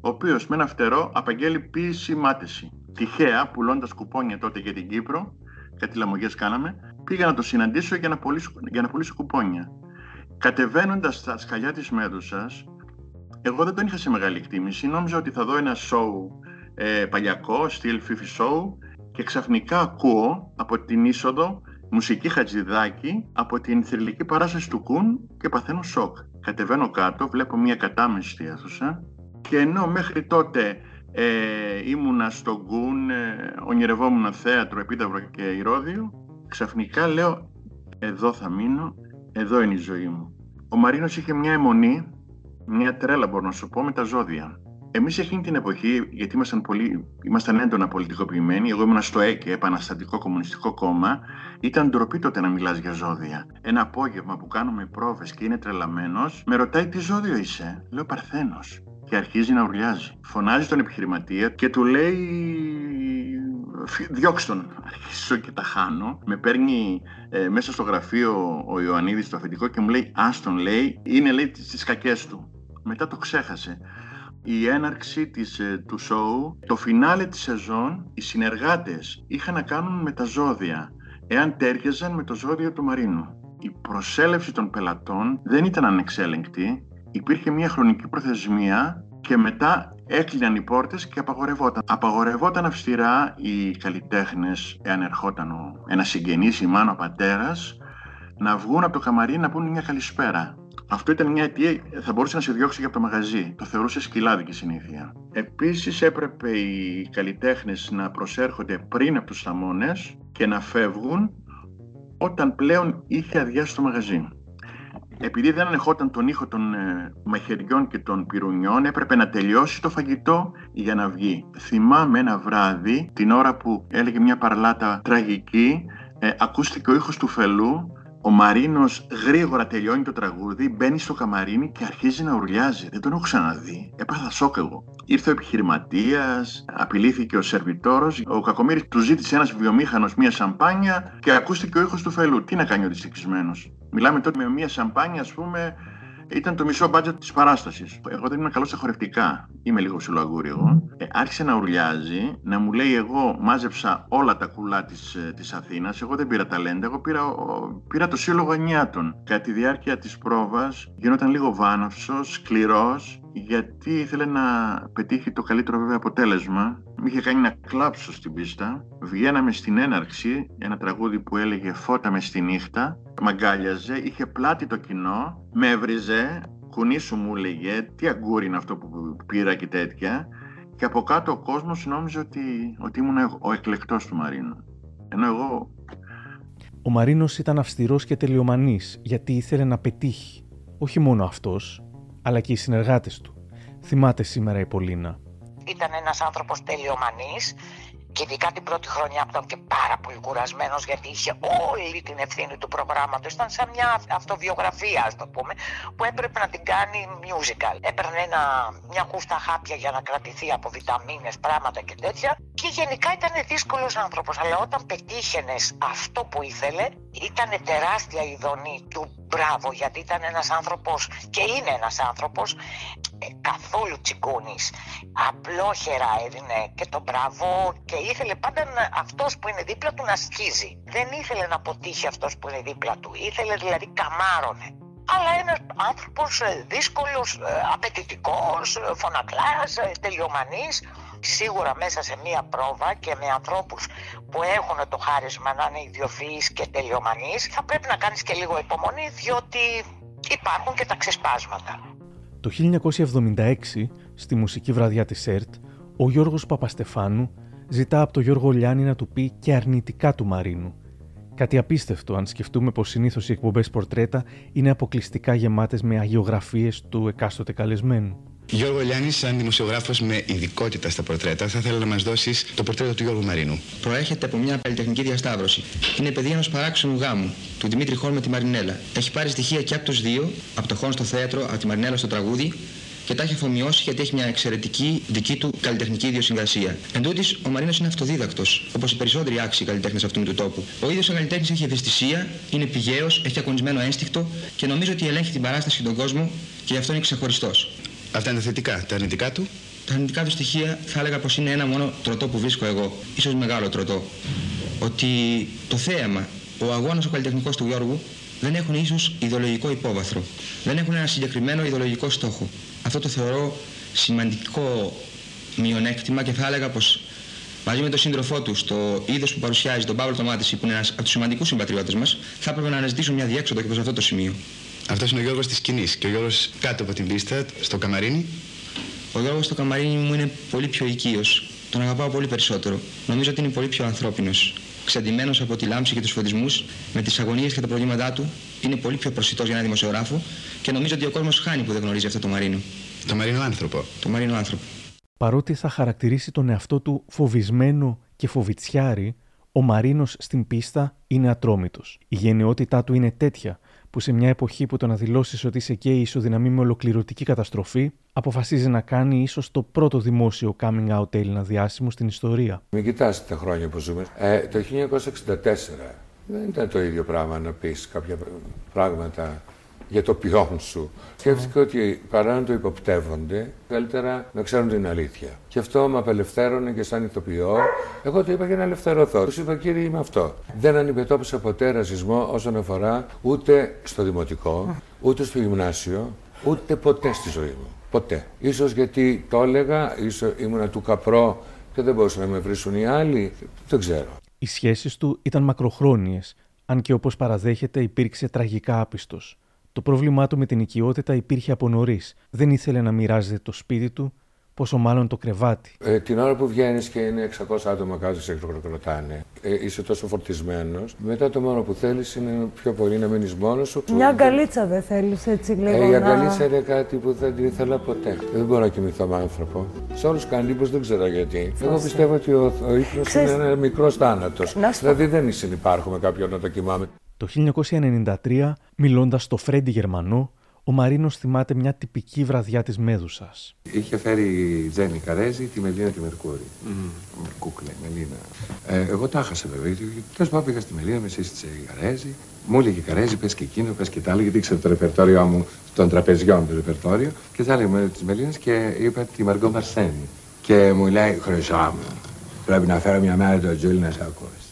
ο οποίος με ένα φτερό απαγγέλει ποίηση μάτεση. Τυχαία, πουλώντας κουπόνια τότε για την Κύπρο, κάτι λαμογές κάναμε, πήγα να το συναντήσω για να πουλήσω, για να πουλήσω κουπόνια. Κατεβαίνοντας στα σκαλιά της Μέδουσας, εγώ δεν τον είχα σε μεγάλη εκτίμηση. Νόμιζα ότι θα δω ένα σοου ε, παλιακό, στυλ Fifi show και ξαφνικά ακούω από την είσοδο μουσική χατζηδάκι από την θρηλυκή παράσταση του Κουν και παθαίνω σοκ. Κατεβαίνω κάτω, βλέπω μια κατάμεστη αίθουσα και ενώ μέχρι τότε ε, ήμουνα στον Κουν, ε, ονειρευόμουν θέατρο, επίδαυρο και ηρώδιο, ξαφνικά λέω εδώ θα μείνω, εδώ είναι η ζωή μου. Ο Μαρίνος είχε μια αιμονή, μια τρέλα μπορώ να σου πω, με τα ζώδια. Εμείς εκείνη την εποχή, γιατί ήμασταν, πολύ, ήμασταν έντονα πολιτικοποιημένοι, εγώ ήμουν στο ΕΚΕ, Επαναστατικό Κομμουνιστικό Κόμμα, ήταν ντροπή τότε να μιλάς για ζώδια. Ένα απόγευμα που κάνουμε πρόβες και είναι τρελαμένος, με ρωτάει τι ζώδιο είσαι; Λέω Παρθένος. Και αρχίζει να ουρλιάζει. Φωνάζει τον επιχειρηματία και του λέει διώξτε τον. Αρχίζω και τα χάνω. Με παίρνει ε, μέσα στο γραφείο ο Ιωαννίδης το αφεντικό και μου λέει Άστον λέει, είναι λέει τις κακές του. Μετά το ξέχασε η έναρξη της, ε, του σοου, το φινάλε της σεζόν, οι συνεργάτες είχαν να κάνουν με τα ζώδια, εάν τέριαζαν με το ζώδιο του Μαρίνου. Η προσέλευση των πελατών δεν ήταν ανεξέλεγκτη, υπήρχε μια χρονική προθεσμία και μετά έκλειναν οι πόρτες και απαγορευόταν. Απαγορευόταν αυστηρά οι καλλιτέχνες, εάν ερχόταν ένας συγγενής, η μάνα, ο πατέρας, να βγουν από το καμαρί να πούν μια καλησπέρα. Αυτό ήταν μια αιτία, θα μπορούσε να σε διώξει και από το μαγαζί. Το θεωρούσε σκυλάδικη συνήθεια. Επίσης έπρεπε οι καλλιτέχνες να προσέρχονται πριν από τους θαμώνες και να φεύγουν όταν πλέον είχε αδειάσει το μαγαζί. Επειδή δεν ανεχόταν τον ήχο των ε, μαχαιριών και των πυρουνιών, έπρεπε να τελειώσει το φαγητό για να βγει. Θυμάμαι ένα βράδυ, την ώρα που έλεγε μια παρλάτα τραγική, ε, ακούστηκε ο ήχος του φελού ο Μαρίνος γρήγορα τελειώνει το τραγούδι, μπαίνει στο καμαρίνι και αρχίζει να ουρλιάζει. Δεν τον έχω ξαναδεί. Έπαθα σοκ εγώ. Ήρθε ο επιχειρηματίας, απειλήθηκε ο σερβιτόρος. Ο Κακομήρη του ζήτησε ένας βιομήχανος μία σαμπάνια και ακούστηκε ο ήχος του φελού. Τι να κάνει ο δυστυχισμένος. Μιλάμε τότε με μία σαμπάνια, ας πούμε, ήταν το μισό μπάτζετ της παράστασης. Εγώ δεν είμαι καλός στα χορευτικά. Είμαι λίγο ψιλοαγούρι εγώ. Ε, άρχισε να ουρλιάζει, να μου λέει: Εγώ μάζεψα όλα τα κουλά της της ε, Αθήνας. Εγώ δεν πήρα ταλέντα, εγώ πήρα, πήρα το σύλλογο ανιάτων. Κατά τη διάρκεια της πρόβας γινόταν λίγο βάναυσος, σκληρός, γιατί ήθελε να πετύχει το καλύτερο βέβαια αποτέλεσμα. Με είχε κάνει να κλάψω στην πίστα. Βγαίναμε στην έναρξη, ένα τραγούδι που έλεγε «Φώτα με στη νύχτα». Μαγκάλιαζε, είχε πλάτη το κοινό, με έβριζε, κουνήσου μου έλεγε «Τι αγκούρι είναι αυτό που πήρα και τέτοια». Και από κάτω ο κόσμος νόμιζε ότι, ότι ήμουν ο εκλεκτός του Μαρίνου. Ενώ εγώ... Ο Μαρίνος ήταν αυστηρός και τελειομανής γιατί ήθελε να πετύχει. Όχι μόνο αυτός, αλλά και οι συνεργάτες του. Θυμάται σήμερα η Πολίνα. Ήταν ένας άνθρωπος τελειομανής και ειδικά την πρώτη χρονιά που ήταν και πάρα πολύ κουρασμένος γιατί είχε όλη την ευθύνη του προγράμματος. Ήταν σαν μια αυτοβιογραφία, ας το πούμε, που έπρεπε να την κάνει musical. Έπαιρνε ένα, μια κούστα χάπια για να κρατηθεί από βιταμίνες, πράγματα και τέτοια. Και γενικά ήταν δύσκολος άνθρωπος. Αλλά όταν πετύχαινες αυτό που ήθελε, ήταν τεράστια η δονή του μπράβο, γιατί ήταν ένας άνθρωπος και είναι ένας άνθρωπος ε, καθόλου τσιγκούνης. Απλόχερα έδινε και τον μπράβο και ήθελε πάντα να, αυτός που είναι δίπλα του να σκίζει. Δεν ήθελε να αποτύχει αυτός που είναι δίπλα του. Ήθελε δηλαδή καμάρωνε. Αλλά ένας άνθρωπος ε, δύσκολος, ε, απαιτητικός, ε, φωνακλάς, ε, τελειομανής σίγουρα μέσα σε μία πρόβα και με ανθρώπους που έχουν το χάρισμα να είναι ιδιοφυείς και τελειομανείς θα πρέπει να κάνεις και λίγο υπομονή διότι υπάρχουν και τα ξεσπάσματα. Το 1976, στη μουσική βραδιά της ΕΡΤ, ο Γιώργος Παπαστεφάνου ζητά από τον Γιώργο Λιάννη να του πει και αρνητικά του Μαρίνου. Κάτι απίστευτο αν σκεφτούμε πως συνήθως οι εκπομπές πορτρέτα είναι αποκλειστικά γεμάτες με αγιογραφίες του εκάστοτε καλεσμένου. Γιώργο Λιάννης, σαν δημοσιογράφος με ειδικότητα στα πορτρέτα, θα ήθελα να μας δώσεις το πορτρέτο του Γιώργου Μαρίνου. Προέρχεται από μια καλλιτεχνική διασταύρωση. Είναι παιδί ενός παράξενου γάμου, του Δημήτρη Χόρν με τη Μαρινέλα. Έχει πάρει στοιχεία και από τους δύο, από το Χόρν στο θέατρο, από τη Μαρινέλα στο τραγούδι και τα έχει αφομοιώσει γιατί έχει μια εξαιρετική δική του καλλιτεχνική ιδιοσυγκρασία. Εν τούτης, ο Μαρίνος είναι αυτοδίδακτος, όπως οι περισσότεροι άξιοι καλλιτέχνες αυτού του τόπου. Ο ίδιος ο καλλιτέχνης έχει ευαισθησία, είναι πηγαίος, έχει ακονισμένο ένστικτο και νομίζω ότι ελέγχει την παράσταση και τον κόσμο και γι' αυτό είναι ξεχωριστός. Αυτά είναι τα θετικά. Τα αρνητικά του; Τα αρνητικά του στοιχεία θα έλεγα πως είναι ένα μόνο τροτό που βρίσκω εγώ, ίσως μεγάλο τροτό. Ότι το θέαμα, ο αγώνας ο καλλιτεχνικός του Γιώργου δεν έχουν ίσως ιδεολογικό υπόβαθρο. Δεν έχουν ένα συγκεκριμένο ιδεολογικό στόχο. Αυτό το θεωρώ σημαντικό μειονέκτημα και θα έλεγα πως μαζί με τον σύντροφό του, το είδος που παρουσιάζει, τον Παύλο Τομάτιση, που είναι ένας από τους σημαντικούς συμπατριώτες μας, θα έπρεπε να αναζητήσουν μια διέξοδο και προς αυτό το σημείο. Αυτός είναι ο Γιώργος της σκηνής και ο Γιώργος κάτω από την πίστα, στο καμαρίνι. Ο Γιώργος στο καμαρίνι μου είναι πολύ πιο οικείος. Τον αγαπάω πολύ περισσότερο. Νομίζω ότι είναι πολύ πιο ανθρώπινος. Ξεντημένο από τη λάμψη και τους φωτισμούς, με τις αγωνίες και τα προβλήματά του, είναι πολύ πιο προσιτός για ένα δημοσιογράφο και νομίζω ότι ο κόσμος χάνει που δεν γνωρίζει αυτό το Μαρίνο. Το Μαρίνο άνθρωπο. Το Μαρίνο άνθρωπο. Παρότι θα χαρακτηρίσει τον εαυτό του φοβισμένο και φοβιτσιάρη, ο Μαρίνος στην πίστα είναι ατρόμητος. Η γενναιότητά του είναι τέτοια που σε μια εποχή που το να δηλώσεις ότι είσαι γκέι ισοδυναμεί με ολοκληρωτική καταστροφή, αποφασίζει να κάνει ίσως το πρώτο δημόσιο coming out Έλληνα διάσημο στην ιστορία. Μην κοιτάς τα χρόνια που ζούμε. Ε, το 1964 δεν ήταν το ίδιο πράγμα να πεις κάποια πράγματα για το ποιόν σου. Σκέφτηκα ότι παρά να το υποπτεύονται, καλύτερα να ξέρουν την αλήθεια. Και αυτό με απελευθέρωνε και σαν ηθοποιό. Εγώ το είπα για να ελευθερωθώ. Τους είπα, κύριε, είμαι αυτό. Δεν αντιμετώπισα ποτέ ραζισμό όσον αφορά ούτε στο δημοτικό, ούτε στο γυμνάσιο, ούτε ποτέ στη ζωή μου. Ποτέ. Ίσως γιατί το έλεγα, ίσως ήμουνα του καπρό και δεν μπορούσαν να με βρίσουν οι άλλοι. Δεν ξέρω. Οι σχέσεις του ήταν μακροχρόνιες, αν και όπως παραδέχεται υπήρξε τραγικά άπιστος. Το πρόβλημά του με την οικειότητα υπήρχε από νωρίς. Δεν ήθελε να μοιράζεται το σπίτι του, πόσο μάλλον το κρεβάτι. Ε, την ώρα που βγαίνεις και είναι 600 άτομα κάτω σε ρωτάνε, ε, είσαι τόσο φορτισμένος. Μετά το μόνο που θέλεις είναι πιο πολύ να μείνεις μόνος σου. Μια αγκαλίτσα δεν θέλεις έτσι λίγο. Ε, η να- αγκαλίτσα είναι κάτι που δεν την ήθελα ποτέ. Δεν μπορώ να κοιμηθώ με άνθρωπο. Σε όλους κάνει εντύπωση, δεν ξέρω γιατί. Εγώ πιστεύω ότι ο, ο ύπνος Ξέρεις- είναι ένα μικρός θάνατος. Να σου πω- Δηλαδή δεν συνυπάρχω με κάποιον να το κοιμάμαι. Το 1993, μιλώντας στο Φρέντι Γερμανό, ο Μαρίνος θυμάται μια τυπική βραδιά της Μέδουσας. Είχε φέρει η Τζέννη Καρέζη τη Μελίνα τη Μερκούρη. Mm. Κούκλε, Μελίνα. Ε, εγώ τα χάσα βέβαια. γιατί Τέλος πάντων πήγα στη Μελίνα, με σύστησε η Καρέζη. Μου έλεγε η Καρέζη, πες και εκείνο, πες και τα άλλα, γιατί ήξερε το ρεπερτόριό μου, των τραπεζιών το ρεπερτόριο. Και θα έλεγε της Μελίνας και είπα τη Μαργκό Μαρσένη. Και μου λέει, Χρυσά μου, πρέπει να φέρω μια μέρα το Τζούλ να σε ακούσει.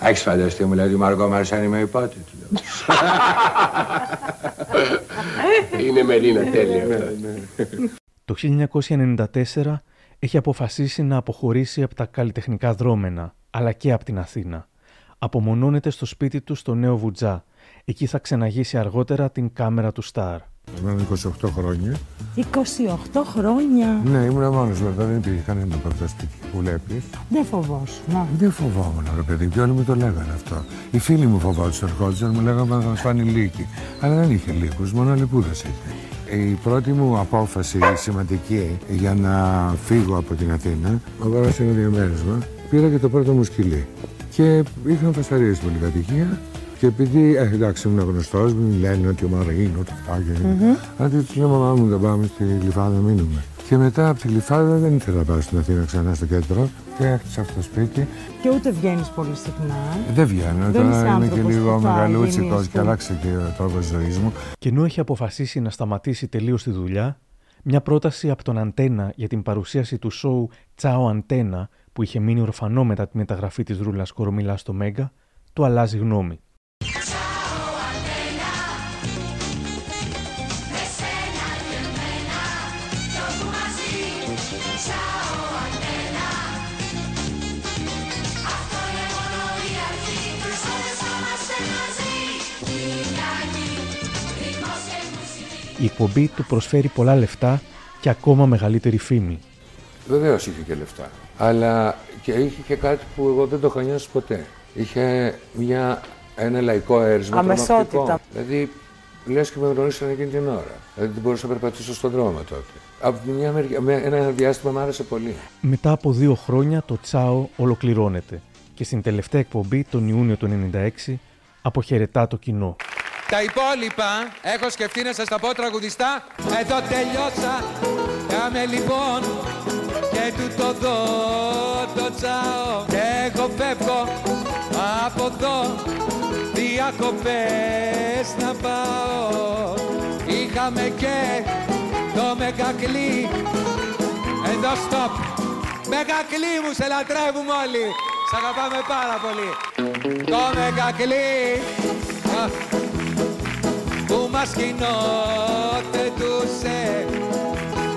Έχεις φανταστεί, μου λέει, ότι η Μαργκό Μαρσένη με υπότιτλο. Είναι Μελίνα, τέλεια Ναι, αυτό. Το 1994 έχει αποφασίσει να αποχωρήσει από τα καλλιτεχνικά δρόμενα, αλλά και από την Αθήνα. Απομονώνεται στο σπίτι του στο Νέο Βουτζά. Εκεί θα ξεναγήσει αργότερα την κάμερα του Σταρ. Ήμουν 28 χρόνια. 28 χρόνια. Ναι, ήμουν μόνος μου. Δεν υπήρχε κανένα από αυτά σπίτια που βλέπεις. Δεν φοβόσουν. Δεν φοβόμουν, ρε παιδί, και όλοι μου το λέγανε αυτό. Οι φίλοι μου φοβόντουσαν, ερχόντουσαν, μου λέγανε θα μας φάνει λύκη. Αλλά δεν είχε λύκους, μόνο λιπούδε είχε. Η πρώτη μου απόφαση σημαντική για να φύγω από την Αθήνα, ο πέρα είναι διαμέρισμα, πήρα και το πρώτο μου σκυλί. Και είχαν φασαρίσει πολύ κατοικία. Και επειδή, ε, εντάξει, ήμουν γνωστός, μου λένε ότι ο Μαρίνο, το αυτά και. Μμμ. Αλλά τους λέω, μαμά μου, δεν πάμε στη Λιφάδα, μείνουμε. Και μετά από τη Λιφάδα δεν ήθελα να πάω στην Αθήνα ξανά στο κέντρο και έκτισα αυτό το σπίτι. Και ούτε βγαίνεις πολύ συχνά. ε. Δεν βγαίνω, Δεν είσαι τώρα είμαι και άνθρωπος λίγο που θα μεγαλούτσικος γεννείς και το- άλλαξε και ο τρόπος ζωής μου. Και ενώ έχει αποφασίσει να σταματήσει τελείως τη δουλειά, Μια πρόταση από τον Αντένα για την παρουσίαση του σοου Τσάο Αντένα, που είχε μείνει ορφανό μετά τη μεταγραφή της Ρούλας Κορομιλάς στο Μέγκα, του αλλάζει γνώμη. Η εκπομπή του προσφέρει πολλά λεφτά και ακόμα μεγαλύτερη φήμη. Βεβαίως είχε και λεφτά. Αλλά και είχε και κάτι που εγώ δεν το είχα νιώσει ποτέ. Είχε μια, ένα λαϊκό αέρισμα. Αμεσότητα. τρομακτικό. Δηλαδή, λες και με γνωρίσαν εκείνη την ώρα. Δηλαδή, δεν μπορούσα να περπατήσω στον δρόμο τότε. Από τη μια μεριά, με ένα διάστημα μου άρεσε πολύ. Μετά από δύο χρόνια το Τσάο ολοκληρώνεται. Και στην τελευταία εκπομπή τον Ιούνιο του 1996 αποχαιρετά το κοινό. Τα υπόλοιπα έχω σκεφτεί να σας τα πω τραγουδιστά. Εδώ τελειώσα. Κάμε λοιπόν Και του το δω το τσάο. Και εγώ φεύγω από εδώ. Διακοπές να πάω. Είχαμε και το μεγακλή Εδώ stop. Μεγακλή μου σε λατρεύουμε όλοι. Σ' αγαπάμε πάρα πολύ. Το μεγακλή Α, που μας κοινότητουσε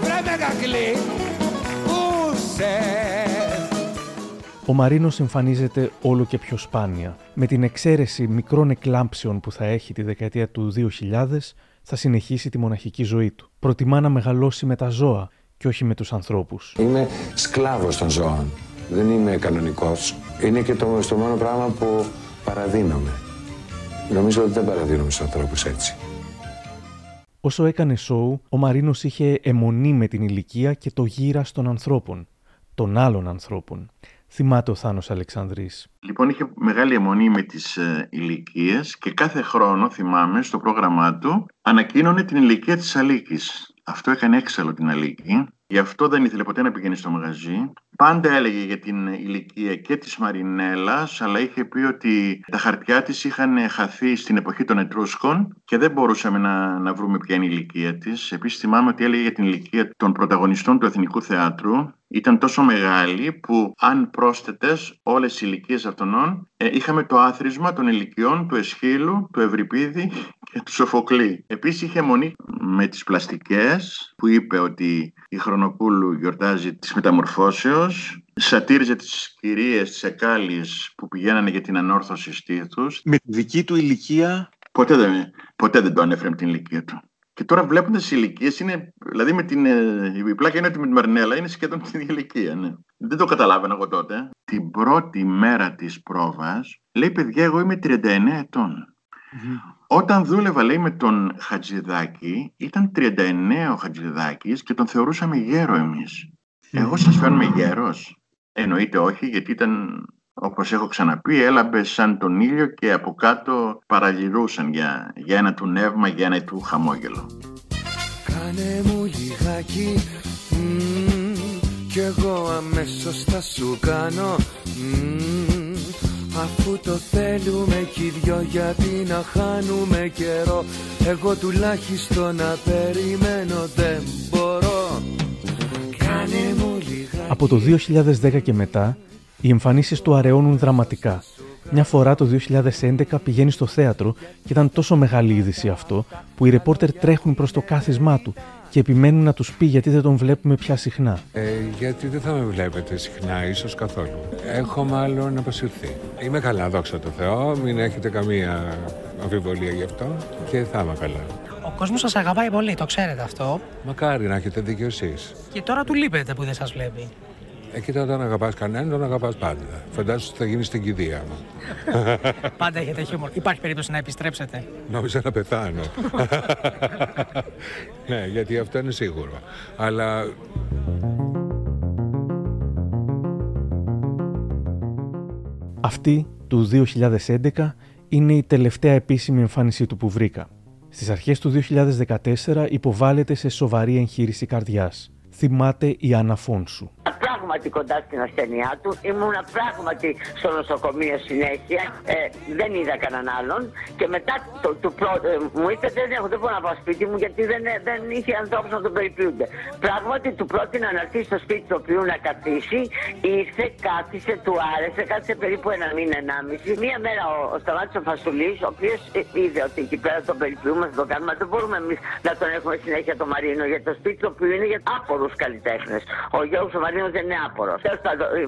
Βρε μεγακλή που σε Ο Μαρίνος εμφανίζεται όλο και πιο σπάνια. Με την εξαίρεση μικρών εκλάμψεων που θα έχει τη δεκαετία του 2000, θα συνεχίσει τη μοναχική ζωή του. Προτιμά να μεγαλώσει με τα ζώα και όχι με τους ανθρώπους. Είμαι σκλάβος των ζώων. Δεν είμαι κανονικός. Είναι και το, στο μόνο πράγμα που παραδίνομαι. Νομίζω ότι δεν παραδίνομαι στους ανθρώπους έτσι. Όσο έκανε σοου, ο Μαρίνος είχε αιμονή με την ηλικία και το γύρας των ανθρώπων, των άλλων ανθρώπων. Θυμάται ο Θάνος Αλεξανδρής. Λοιπόν, είχε μεγάλη αιμονή με τις ε, ηλικίες και κάθε χρόνο, θυμάμαι, στο πρόγραμμά του, ανακοίνωνε την ηλικία της Αλίκης. Αυτό έκανε έξαλλο την Αλίκη. Γι' αυτό δεν ήθελε ποτέ να πηγαίνει στο μαγαζί. Πάντα έλεγε για την ηλικία και της Μαρινέλας, αλλά είχε πει ότι τα χαρτιά της είχαν χαθεί στην εποχή των Ετρούσκων και δεν μπορούσαμε να, να βρούμε ποια είναι η ηλικία της. Επίσης θυμάμαι ότι έλεγε για την ηλικία των πρωταγωνιστών του Εθνικού Θεάτρου. Ήταν τόσο μεγάλη που αν πρόσθετες όλες οι ηλικίες αυτών, ε, είχαμε το άθροισμα των ηλικιών του Εσχύλου, του Ευρυπίδη και του Σοφοκλή. Επίσης είχε μονή με τις πλαστικές που είπε ότι η Χρονοπούλου γιορτάζει τις μεταμορφώσεως σατήριζε τις κυρίες της Εκάλης που πηγαίνανε για την ανόρθωση στήθους. Με τη δική του ηλικία... Ποτέ δεν, ποτέ δεν το ανέφερε με την ηλικία του. Και τώρα βλέποντας τις ηλικίες, είναι. Δηλαδή με την. ε, Η πλάκα είναι ότι με τη Μαρινέλα είναι σχεδόν την ίδια ηλικία. Ναι. Δεν το καταλάβαινα εγώ τότε. Την πρώτη μέρα της πρόβας, λέει παιδιά, εγώ είμαι 39 ετών. Όταν δούλευα, λέει, με τον Χατζηδάκη, ήταν 39 ο Χατζηδάκης και τον θεωρούσαμε γέρο εμείς. Εγώ σας φαίνομαι γέρος. Εννοείται όχι, γιατί ήταν, όπως έχω ξαναπεί, έλαμπε σαν τον ήλιο και από κάτω παραλυρούσαν για, για ένα του νεύμα, για ένα του χαμόγελο. Κάνε μου λιγάκι μμμ, Κι εγώ αμέσως θα σου κάνω μμμ, Αφού το θέλουμε κι οι δυο γιατί να χάνουμε καιρό Εγώ τουλάχιστον να περιμένω δεν μπορώ Κάνε μου λιγάκι Από το 2010 και μετά, οι εμφανίσεις του αραιώνουν δραματικά. Μια φορά το 2011 πηγαίνει στο θέατρο και ήταν τόσο μεγάλη είδηση αυτό που οι ρεπόρτερ τρέχουν προς το κάθισμά του και επιμένουν να τους πει γιατί δεν τον βλέπουμε πια συχνά. Ε, γιατί δεν θα με βλέπετε συχνά, ίσως καθόλου. Έχω μάλλον αποσυρθεί. Είμαι καλά, δόξα τω Θεώ, μην έχετε καμία αμφιβολία γι' αυτό και θα είμαι καλά. Ο κόσμος σας αγαπάει πολύ, το ξέρετε αυτό. Μακάρι να έχετε δίκιο εσείς. Και τώρα του λείπετε που δεν σας βλέπει. Ε, κοίτα, όταν αγαπάς κανέναν, τον αγαπάς πάντα. Φαντάσου ότι θα γίνεις στην κηδεία μου. [LAUGHS] Πάντα έχετε χιούμορ. Υπάρχει περίπτωση να επιστρέψετε. Νόμιζα να πεθάνω. [LAUGHS] ναι, γιατί αυτό είναι σίγουρο. Αλλά Αυτή του 2011 είναι η τελευταία επίσημη εμφάνισή του που βρήκα. Στις αρχές του 2014 υποβάλλεται σε σοβαρή εγχείρηση καρδιάς. Θυμάται η Άννα Φόνσου. Πράγματι κοντά στην ασθένειά του, ήμουνα πράγματι στο νοσοκομείο συνέχεια, ε, δεν είδα κανέναν άλλον και μετά το, το πρώτο, ε, μου είπε δεν έχω δεν μπορώ να πάω σπίτι μου γιατί δεν, δεν είχε ανθρώπους να τον περιποιούνται. Πράγματι του πρότεινα να έρθει στο σπίτι του οποίου να καθίσει, ήρθε, κάθισε, του άρεσε, κάθισε περίπου ένα μήνα, ενάμιση. Μία μέρα ο, ο Σταμάτης ο Φασουλής, ο οποίος ε, είδε ότι εκεί πέρα τον περιποιούμε, θα το κάνουμε, δεν μπορούμε εμείς να τον έχουμε συνέχεια το Μαρίνο γιατί το σπίτι του οποίου είναι για άπορους καλλιτέχνες. Ο Γιώργος ο Μαρίνος δεν είναι άπορος.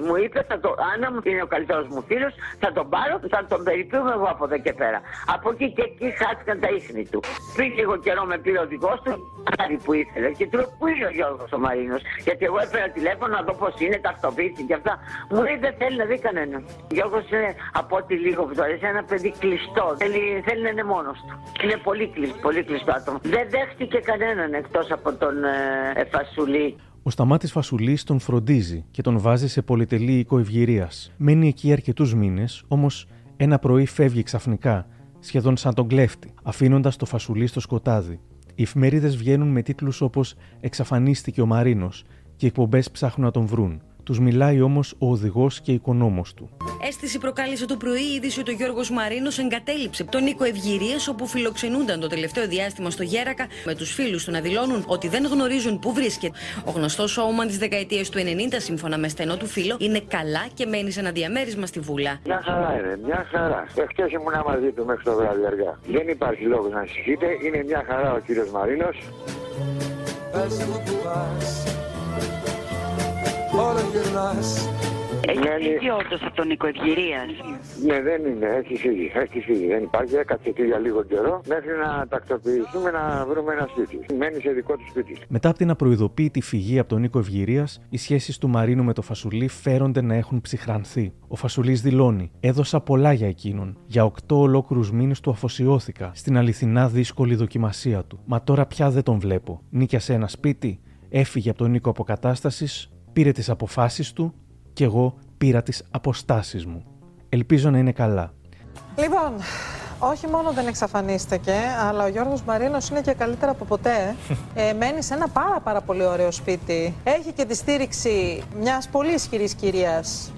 Μου είπε, θα το, Άννα μου είναι ο καλύτερος μου φίλος, θα τον πάρω, θα τον περιποιούμε εγώ από εδώ και πέρα. Από εκεί και εκεί χάθηκαν τα ίχνη του. Πριν λίγο καιρό με πήρε ο δικός του, χάρη που ήθελε. Και του λέω, Πού είναι ο Γιώργος ο Μαρίνο. Γιατί εγώ έφερα τηλέφωνο να δω πώς είναι, ταυτοποίηση και αυτά. Μου λέει δεν θέλει να δει κανένα. Ο Γιώργος είναι από ό,τι λίγο που το αρέσει, ένα παιδί κλειστό. Θέλει, θέλει να είναι μόνος του. Είναι πολύ κλειστό, πολύ κλειστό άτομο. Δεν δέχτηκε κανέναν εκτός από τον ε, Φασουλή. Ο Σταμάτης Φασουλής τον φροντίζει και τον βάζει σε πολυτελή οικοευγυρία. Μένει εκεί αρκετούς μήνες, όμως ένα πρωί φεύγει ξαφνικά, σχεδόν σαν τον κλέφτη, αφήνοντας το Φασουλή στο σκοτάδι. Οι εφημερίδες βγαίνουν με τίτλους όπως Εξαφανίστηκε ο Μαρίνος και οι εκπομπές ψάχνουν να τον βρουν. Τους μιλάει όμως ο οδηγός και οικονόμος του. Αίσθηση προκάλεσε το πρωί η είδηση ότι ο Γιώργος Μαρίνος εγκατέλειψε τον οίκο Ευγυρίε όπου φιλοξενούνταν το τελευταίο διάστημα στο Γέρακα με τους φίλους του να δηλώνουν ότι δεν γνωρίζουν πού βρίσκεται. Ο γνωστός σόουμαν της δεκαετίας του 90, σύμφωνα με στενό του φίλο, είναι καλά και μένει σε ένα διαμέρισμα στη Βούλα. Μια χαρά είναι, μια χαρά. Εχθέ ήμουν μαζί του μέχρι το βράδυ αργά. Δεν υπάρχει λόγος να ανησυχείτε, είναι μια χαρά ο κύριος Μαρίνος. Όλο γυρνάς έχεις φύγει όντω από τον Νίκο Ευγυρίας; Ναι, δεν είναι. Έχει φύγει. Έχει φύγει. Δεν υπάρχει. Έκατσε εκεί για λίγο καιρό μέχρι να τακτοποιηθούμε να βρούμε ένα σπίτι. Μένει σε δικό του σπίτι. Μετά από την απροειδοποίητη φυγή από τον Νίκο Ευγυρίας, οι σχέσεις του Μαρίνου με το Φασουλί φέρονται να έχουν ψυχρανθεί. Ο Φασουλής δηλώνει: Έδωσα πολλά για εκείνον. Για οκτώ ολόκληρους μήνες του αφοσιώθηκα στην αληθινά δύσκολη δοκιμασία του. Μα τώρα πια δεν τον βλέπω. Νίκιασε ένα σπίτι, έφυγε από τον Νίκο Αποκατάστασης, πήρε τις αποφάσεις του και εγώ πήρα τις αποστάσεις μου. Ελπίζω να είναι καλά. Λοιπόν, όχι μόνο δεν εξαφανίστηκε, αλλά ο Γιώργος Μαρίνος είναι και καλύτερα από ποτέ. [LAUGHS] Ε, μένει σε ένα πάρα πάρα πολύ ωραίο σπίτι. Έχει και τη στήριξη μιας πολύ ισχυρής κυρίας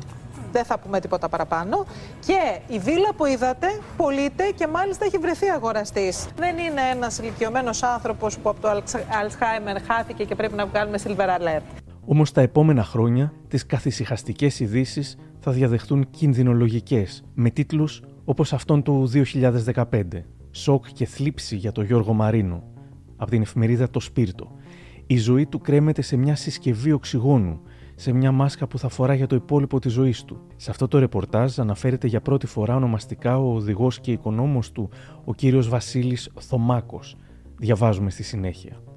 δεν θα πούμε τίποτα παραπάνω. Και η βίλα που είδατε πωλείται και μάλιστα έχει βρεθεί αγοραστής. Δεν είναι ένας ηλικιωμένος άνθρωπος που από το Αλτσχάιμερ χάθηκε και πρέπει να βγάλουμε silver alert. Όμως τα επόμενα χρόνια τις καθησυχαστικές ειδήσεις θα διαδεχτούν κινδυνολογικές, με τίτλους όπως αυτόν του 2015. Σοκ και θλίψη για τον Γιώργο Μαρίνο, από την εφημερίδα Το Σπίρτο. Η ζωή του κρέμεται σε μια συσκευή οξυγόνου, σε μια μάσκα που θα φορά για το υπόλοιπο της ζωής του. Σε αυτό το ρεπορτάζ αναφέρεται για πρώτη φορά ονομαστικά ο οδηγός και οικονόμος του, ο κύριος Βασίλης Θωμάκος. Διαβάζουμε στη συνέχεια.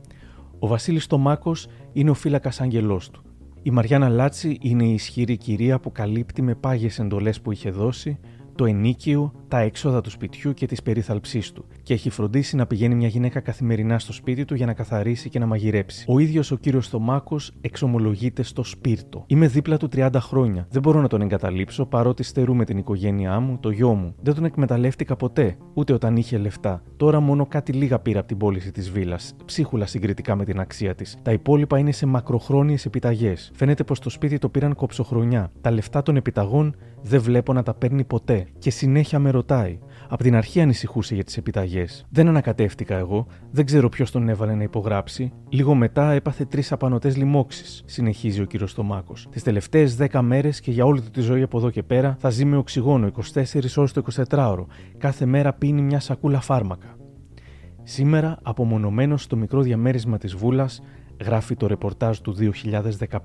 Ο Βασίλης Τομάκος είναι ο φύλακας άγγελός του. Η Μαριάννα Λάτσι είναι η ισχυρή κυρία που καλύπτει με πάγιες εντολές που είχε δώσει το ενίκιο, τα έξοδα του σπιτιού και της περίθαλψής του και έχει φροντίσει να πηγαίνει μια γυναίκα καθημερινά στο σπίτι του για να καθαρίσει και να μαγειρέψει. Ο ίδιος ο κύριος Θωμάκος εξομολογείται στο σπίρτο. Είμαι δίπλα του 30 χρόνια. Δεν μπορώ να τον εγκαταλείψω παρότι στερούμε την οικογένειά μου, το γιο μου. Δεν τον εκμεταλλεύτηκα ποτέ, ούτε όταν είχε λεφτά. Τώρα μόνο κάτι λίγα πήρα από την πώληση της βίλας, ψίχουλα συγκριτικά με την αξία της. Τα υπόλοιπα είναι σε μακροχρόνιες επιταγές. Φαίνεται πως το σπίτι το πήραν κοψοχρονιά. Τα λεφτά των επιταγών δεν βλέπω να τα παίρνει ποτέ και συνέχεια με ρωτάει. Από την αρχή ανησυχούσε για τις επιταγές. Δεν ανακατεύτηκα εγώ, δεν ξέρω ποιος τον έβαλε να υπογράψει. Λίγο μετά έπαθε τρεις απανοτές λοιμώξεις, συνεχίζει ο κύριος Στομάκος. Τις τελευταίες δέκα μέρες και για όλη του τη ζωή από εδώ και πέρα θα ζει με οξυγόνο 24 ώρες το 24ωρο. Κάθε μέρα πίνει μια σακούλα φάρμακα. Σήμερα, απομονωμένος στο μικρό διαμέρισμα της Βούλας, γράφει το ρεπορτάζ του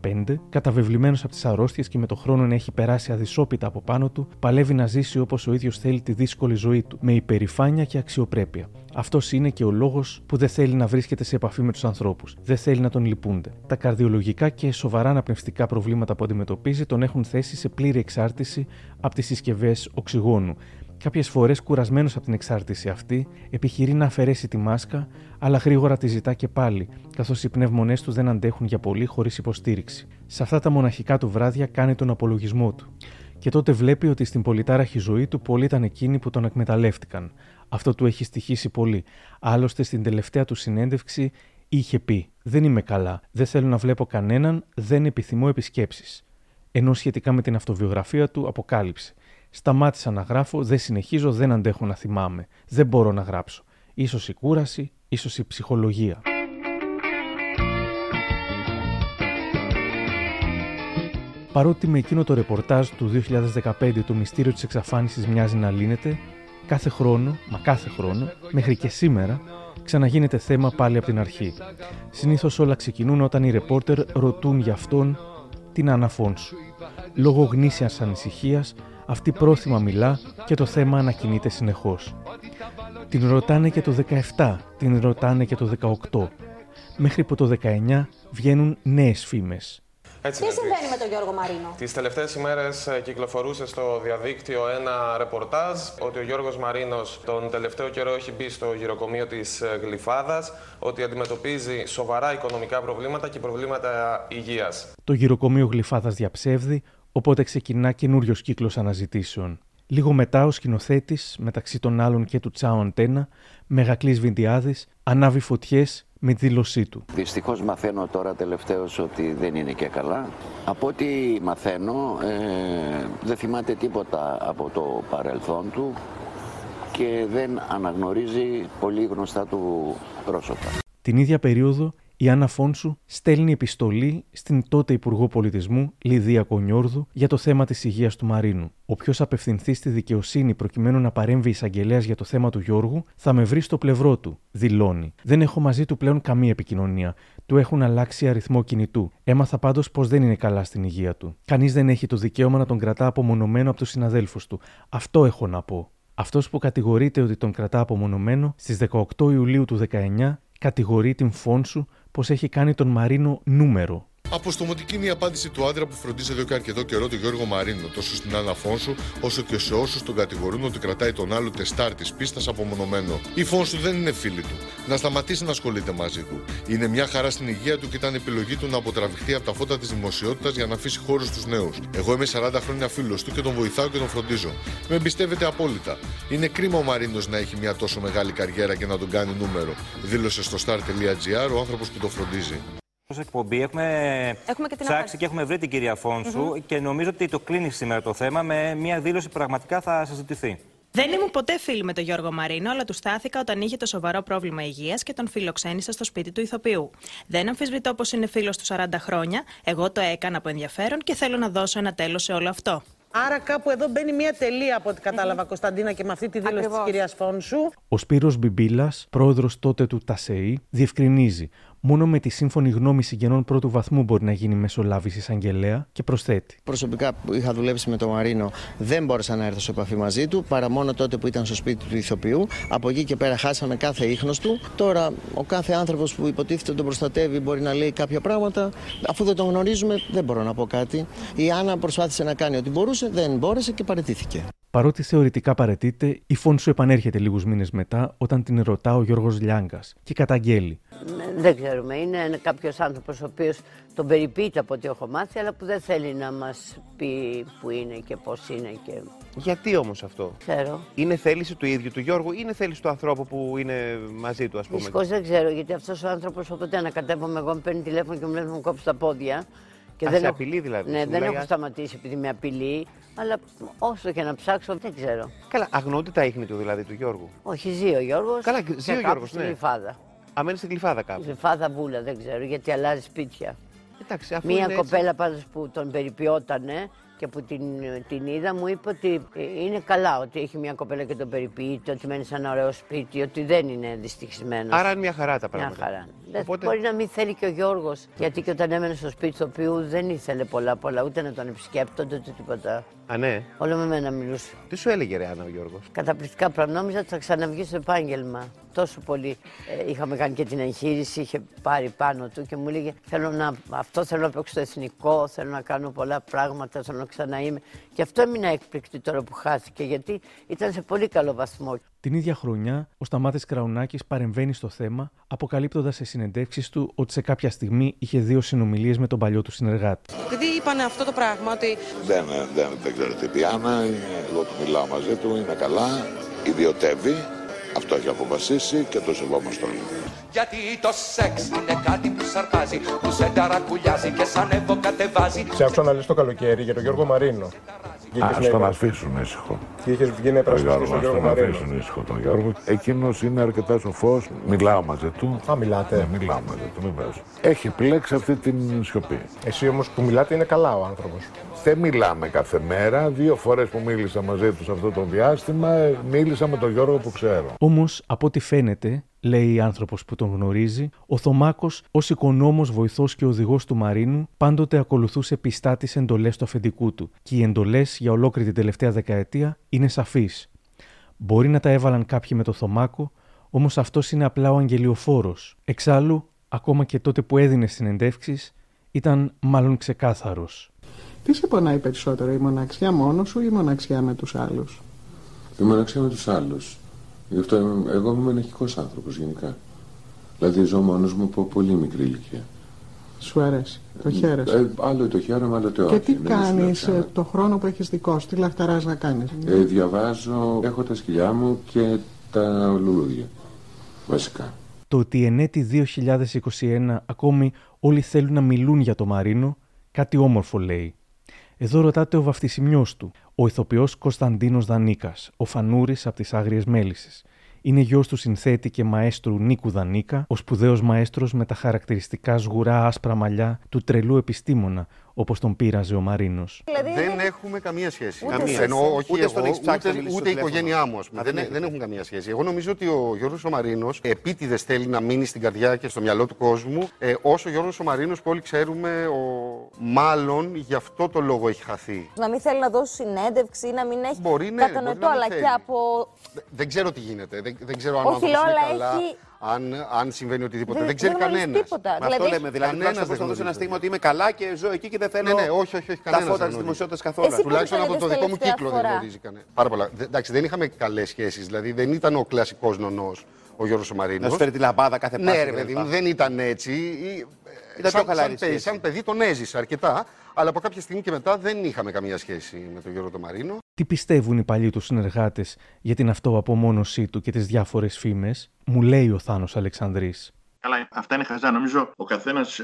2015, καταβεβλημένος από τις αρρώστιες και με το χρόνο να έχει περάσει αδυσόπιτα από πάνω του, παλεύει να ζήσει όπως ο ίδιος θέλει τη δύσκολη ζωή του, με υπερηφάνεια και αξιοπρέπεια. Αυτός είναι και ο λόγος που δεν θέλει να βρίσκεται σε επαφή με τους ανθρώπους. Δεν θέλει να τον λυπούνται. Τα καρδιολογικά και σοβαρά αναπνευστικά προβλήματα που αντιμετωπίζει τον έχουν θέσει σε πλήρη εξάρτηση από τις συσκευές οξυγόνου, Κάποιες φορές, κουρασμένος από την εξάρτηση αυτή, επιχειρεί να αφαιρέσει τη μάσκα, αλλά γρήγορα τη ζητά και πάλι, καθώς οι πνεύμονέ του δεν αντέχουν για πολύ χωρίς υποστήριξη. Σε αυτά τα μοναχικά του βράδια κάνει τον απολογισμό του. Και τότε βλέπει ότι στην πολυτάραχη ζωή του πολλοί ήταν εκείνοι που τον εκμεταλλεύτηκαν. Αυτό του έχει στοιχήσει πολύ. Άλλωστε, στην τελευταία του συνέντευξη είχε πει: Δεν είμαι καλά. Δεν θέλω να βλέπω κανέναν. Δεν επιθυμώ επισκέψεις. Ενώ σχετικά με την αυτοβιογραφία του, αποκάλυψε. Σταμάτησα να γράφω, δεν συνεχίζω, δεν αντέχω να θυμάμαι. Δεν μπορώ να γράψω. Ίσως η κούραση, ίσως η ψυχολογία. Παρότι με εκείνο το ρεπορτάζ του 2015 το μυστήριο της εξαφάνισης μοιάζει να λύνεται, κάθε χρόνο, μα κάθε χρόνο, μέχρι και σήμερα, ξαναγίνεται θέμα πάλι από την αρχή. Συνήθως όλα ξεκινούν όταν οι ρεπόρτερ ρωτούν για αυτόν την αναφόνσου. Λόγω γνήσιας ανησυχίας, αυτή πρόθυμα μιλά και το θέμα ανακοινείται συνεχώς. Την ρωτάνε και το 17, την ρωτάνε και το 18. Μέχρι που το 19 βγαίνουν νέες φήμες. Έτσι Τι συμβαίνει με τον Γιώργο Μαρίνο; Τις τελευταίες ημέρες κυκλοφορούσε στο διαδίκτυο ένα ρεπορτάζ ότι ο Γιώργος Μαρίνος τον τελευταίο καιρό έχει μπει στο γυροκομείο της Γλυφάδας, ότι αντιμετωπίζει σοβαρά οικονομικά προβλήματα και προβλήματα υγείας. Το γυροκομείο Γλυφάδας διαψεύδει, οπότε ξεκινά καινούριος κύκλος αναζητήσεων. Λίγο μετά ο σκηνοθέτης, μεταξύ των άλλων και του Τσάου Αντένα, Μεγακλή Βιντιάδης, ανάβει φωτιές με τη δήλωσή του. Δυστυχώς μαθαίνω τώρα τελευταίως ότι δεν είναι και καλά. Από ό,τι μαθαίνω, ε, δεν θυμάται τίποτα από το παρελθόν του και δεν αναγνωρίζει πολύ γνωστά του πρόσωπα. Την ίδια περίοδο η Άννα Φόνσου στέλνει επιστολή στην τότε Υπουργό Πολιτισμού Λιδία Κονιόρδου για το θέμα της υγείας του Μαρίνου. Όποιος απευθυνθεί στη δικαιοσύνη προκειμένου να παρέμβει εισαγγελέας για το θέμα του Γιώργου, θα με βρει στο πλευρό του, δηλώνει. Δεν έχω μαζί του πλέον καμία επικοινωνία. Του έχουν αλλάξει αριθμό κινητού. Έμαθα πάντως πως δεν είναι καλά στην υγεία του. Κανείς δεν έχει το δικαίωμα να τον κρατά απομονωμένο από τους συναδέλφους του. Αυτό έχω να πω. Αυτός που κατηγορείται ότι τον κρατά απομονωμένο στις 18 Ιουλίου του 19 κατηγορεί την Φόνσου πως έχει κάνει τον Μαρίνο νούμερο. Αποστομωτική είναι η απάντηση του άντρα που φροντίζει εδώ και αρκετό καιρό τον Γιώργο Μαρίνο, τόσο στην Άννα Φόνσου, όσο και σε όσους τον κατηγορούν ότι κρατάει τον άλλο τεστάρ της πίστας απομονωμένο. Η Φόνσου δεν είναι φίλη του. Να σταματήσει να ασχολείται μαζί του. Είναι μια χαρά στην υγεία του και ήταν επιλογή του να αποτραβηχτεί από τα φώτα της δημοσιότητας για να αφήσει χώρος στους νέους. Εγώ είμαι 40 χρόνια φίλος του και τον βοηθάω και τον φροντίζω. Με εμπιστεύεται απόλυτα. Είναι κρίμα ο Μαρίνος να έχει μια τόσο μεγάλη καριέρα και να τον κάνει νούμερο. Δήλωσε στο star.gr ο άνθρωπος που το φροντίζει. Ω εκπομπή έχουμε, έχουμε και ψάξει και έχουμε βρει την κυρία Φόνσου και νομίζω ότι το κλείνει σήμερα το θέμα με μια δήλωση που πραγματικά θα συζητηθεί. Δεν ήμουν ποτέ φίλη με τον Γιώργο Μαρίνο, αλλά του στάθηκα όταν είχε το σοβαρό πρόβλημα υγείας και τον φιλοξένησα στο σπίτι του ηθοποιού. Δεν αμφισβητώ πως είναι φίλος του 40 χρόνια. Εγώ το έκανα από ενδιαφέρον και θέλω να δώσω ένα τέλος σε όλο αυτό. Άρα κάπου εδώ μπαίνει μια τελεία από ό,τι κατάλαβα, Κωνσταντίνα, και με αυτή τη δήλωση της κυρίας Φόνσου. Ο Σπύρος Μπιμπίλας, πρόεδρος τότε του ΤΑΣΕΗ, διευκρινίζει Μόνο με τη σύμφωνη γνώμη συγγενών πρώτου βαθμού μπορεί να γίνει μεσολάβηση εισαγγελέα και προσθέτει. Προσωπικά που είχα δουλέψει με τον Μαρίνο δεν μπόρεσα να έρθω σε επαφή μαζί του παρά μόνο τότε που ήταν στο σπίτι του ηθοποιού. Από εκεί και πέρα χάσαμε κάθε ίχνος του. Τώρα ο κάθε άνθρωπος που υποτίθεται τον προστατεύει μπορεί να λέει κάποια πράγματα. Αφού δεν τον γνωρίζουμε, δεν μπορώ να πω κάτι. Η Άννα προσπάθησε να κάνει ό,τι μπορούσε, δεν μπόρεσε και παρετήθηκε. Παρότι θεωρητικά παρετείται, η Φόνσου επανέρχεται λίγους μήνες μετά όταν την ρωτά ο Γιώργος Λιάγκας και καταγγέλει. Δεν ξέρουμε. Είναι κάποιος άνθρωπος ο οποίος τον περιποιείται από ό,τι έχω μάθει, αλλά που δεν θέλει να μας πει που είναι και πώς είναι. Και... Γιατί όμως αυτό, Ξέρω. Είναι θέληση του ίδιου του Γιώργου ή είναι θέληση του ανθρώπου που είναι μαζί του, ας πούμε; Δυστυχώς δεν ξέρω, γιατί αυτός ο άνθρωπος όποτε ανακατεύομαι εγώ με παίρνει τηλέφωνο και μου λέει να μου κόψει τα πόδια. Και Α, δεν σε έχω... απειλεί δηλαδή. Ναι, δεν έχω σταματήσει επειδή με απειλεί, αλλά όσο και να ψάξω δεν ξέρω. Καλά, αγνοούνται τα ίχνη του δηλαδή του Γιώργου. Όχι, ζει ο Γιώργος. Καλά, ζει ο Γιώργος. Ναι. Γλυφάδα. Αμένει στην Γλυφάδα κάπου. Γλυφάδα βούλα, δεν ξέρω, γιατί αλλάζει σπίτια. Εντάξει, αφού Μία είναι κοπέλα πάντως που τον περιποιότανε και που την, την είδα μου είπε ότι είναι καλά, ότι έχει μια κοπέλα και τον περιποιείται, ότι μένει σε ένα ωραίο σπίτι, ότι δεν είναι δυστυχισμένος. Άρα είναι μια χαρά τα πράγματα. Μια χαρά. Οπότε... Μπορεί να μην θέλει και ο Γιώργος, γιατί και όταν έμενε στο σπίτι του οποίου δεν ήθελε πολλά πολλά, ούτε να τον επισκέπτονται, ούτε τίποτα. Α, ναι. Όλο με μένα μιλούσε. Τι σου έλεγε, Ρε Άννα, ο Γιώργος; Καταπληκτικά πράγματα. Νόμιζα ότι θα ξαναβγεί στο επάγγελμα. Τόσο πολύ. Ε, είχαμε κάνει και την εγχείρηση, είχε πάρει πάνω του και μου έλεγε: Θέλω να, αυτό θέλω να παίξω στο εθνικό, θέλω να κάνω πολλά πράγματα, θέλω να ξαναείμαι. Και αυτό έμεινα έκπληκτη τώρα που χάθηκε, γιατί ήταν σε πολύ καλό βαθμό. Την ίδια χρονιά, ο Σταμάτης Κραουνάκης παρεμβαίνει στο θέμα, αποκαλύπτοντας σε συνεντεύξεις του ότι σε κάποια στιγμή είχε δύο συνομιλίες με τον παλιό του συνεργάτη. Επειδή είπανε αυτό το πράγμα, ότι. Δεν, δεν, δεν ξέρω τι πει Άννα, εγώ του μιλάω μαζί του, είναι καλά, ιδιωτεύει Αυτό έχει αποφασίσει και το σεβόμαστε όλοι. Γιατί το σεξ είναι κάτι που σαρπάζει, που σε ταρακουλιάζει και σαν εύω κατεβάζει. Σε άκουσα να λες το καλοκαίρι για τον Γιώργο Μαρίνο. Α τον αφήσουν ήσυχο. Και είχες βγει να υπερασπιστεί τον Γιώργο τον Μαρίνο. αφήσουν ήσυχο τον Γιώργο. Εκείνος είναι αρκετά σοφός. Μιλάω μαζί του. Α, μιλάτε. Ναι, μιλάω μαζί του, βεβαίως. Έχει επιλέξει αυτή την σιωπή. Εσύ όμως που μιλάτε είναι καλά ο άνθρωπος. Δεν μιλάμε κάθε μέρα. Δύο φορές που μίλησα μαζί του σε αυτό το διάστημα, ε, μίλησα με τον Γιώργο που ξέρω. Όμως, από ό,τι φαίνεται, λέει άνθρωπος που τον γνωρίζει, ο Θωμάκος, ως οικονόμος βοηθός και οδηγός του Μαρίνου, πάντοτε ακολουθούσε πιστά τις εντολές του αφεντικού του. Και οι εντολές για ολόκληρη την τελευταία δεκαετία είναι σαφείς. Μπορεί να τα έβαλαν κάποιοι με το Θωμάκο, όμως αυτός είναι απλά ο αγγελιοφόρος. Εξάλλου, ακόμα και τότε που έδινε συνεντεύξει, ήταν μάλλον ξεκάθαρος. Τι σε πονάει περισσότερο, η μοναξιά μόνος σου ή η μοναξιά με τους άλλους; Η μοναξιά με τους άλλους. Γι' αυτό είμαι- εγώ είμαι ενοχικός άνθρωπος γενικά. Δηλαδή ζω μόνος μου από πολύ μικρή ηλικία. Σου αρέσει, το χαίρεσαι. Ε, άλλο το χαίρομαι, άλλο το όχι. και τι Δεν είναι κάνεις συνέχεια. ε, το χρόνο που έχεις δικό σου, τι λαχταράς να κάνεις; Ε, διαβάζω, έχω τα σκυλιά μου και τα λουλούδια. Βασικά. Το ότι εν έτη 2021 ακόμη όλοι θέλουν να μιλούν για το Μαρίνο, κάτι όμορφο λέει. Εδώ ρωτάτε ο βαφτισιμιός του, ο ηθοποιός Κωνσταντίνος Δανίκας, ο Φανούρης από τις Άγριες Μέλισσες. Είναι γιος του συνθέτη και μαέστρου Νίκου Δανίκα, ο σπουδαίος μαέστρος με τα χαρακτηριστικά σγουρά άσπρα μαλλιά του τρελού επιστήμονα, όπως τον πείραζε ο Μαρίνος. δεν έχουμε καμία σχέση. Ούτε καμία. εσύ. Εννοώ, όχι Ούτε εγώ, στον έχεις ψάξει να ούτε, μιλήσεις ούτε η στο τηλέφωνο. οικογένειά μου. ας πούμε. Α, Δεν, δεν δεν έχουν καμία σχέση. Εγώ νομίζω ότι ο Γιώργος ο Μαρίνος επίτηδες θέλει να μείνει στην καρδιά και στο μυαλό του κόσμου. Ε, όσο ο Γιώργος ο Μαρίνος που όλοι ξέρουμε, ο... μάλλον γι' αυτό το λόγο έχει χαθεί. Να μην θέλει να δώσει συνέντευξη, να μην έχει Μπορεί, ναι, κατανοητό, μπορεί να μην αλλά θέλει. και από. Δε- Δεν ξέρω τι γίνεται. Δεν, δεν ξέρω αν ο Όχι, άνθρωπος λέω, είναι αλλά καλά, έχει- αν, αν συμβαίνει οτιδήποτε. Δεν- δεν ξέρει δεν γνωρίζει κανένας. τίποτα. Με αυτό λέμε. Δηλαδή, Κανένας τουλάχιστον δεν θα δώσει ένα γνωρίζει. στίγμα ότι είμαι καλά και ζω εκεί και δεν θέλω Ναι, ναι, όχι, όχι, όχι, τα κανένας φώτα δεν της γνωρίζει. δημοσιότητας καθόλου. Εσύ πότε Τουλάχιστον από το είδες δικό μου τελευταία κύκλο δεν φορά; γνωρίζει κανένα. Πάρα πολλά. Δε- Εντάξει, δεν είχαμε καλές σχέσεις. Δηλαδή δεν ήταν ο κλασικός νονός ο Γιώργος Μαρίνο. Να σου φέρει τη λαμπάδα κάθε Ναι, Πάσχα ρε και παιδί τα μου, λοιπά. δεν ήταν έτσι. Ή- Ήταν σαν, πιο χαλαρή σαν, παιδί, σχέση. σαν παιδί τον έζησε αρκετά. Αλλά από κάποια στιγμή και μετά δεν είχαμε καμία σχέση με τον Γιώργο τον Μαρίνο. Τι πιστεύουν οι παλιοί τους συνεργάτες για την αυτοαπομόνωσή του και τις διάφορες φήμες, μου λέει ο Θάνος Αλεξανδρής. Καλά, αυτά είναι χαζά. Νομίζω ο καθένας,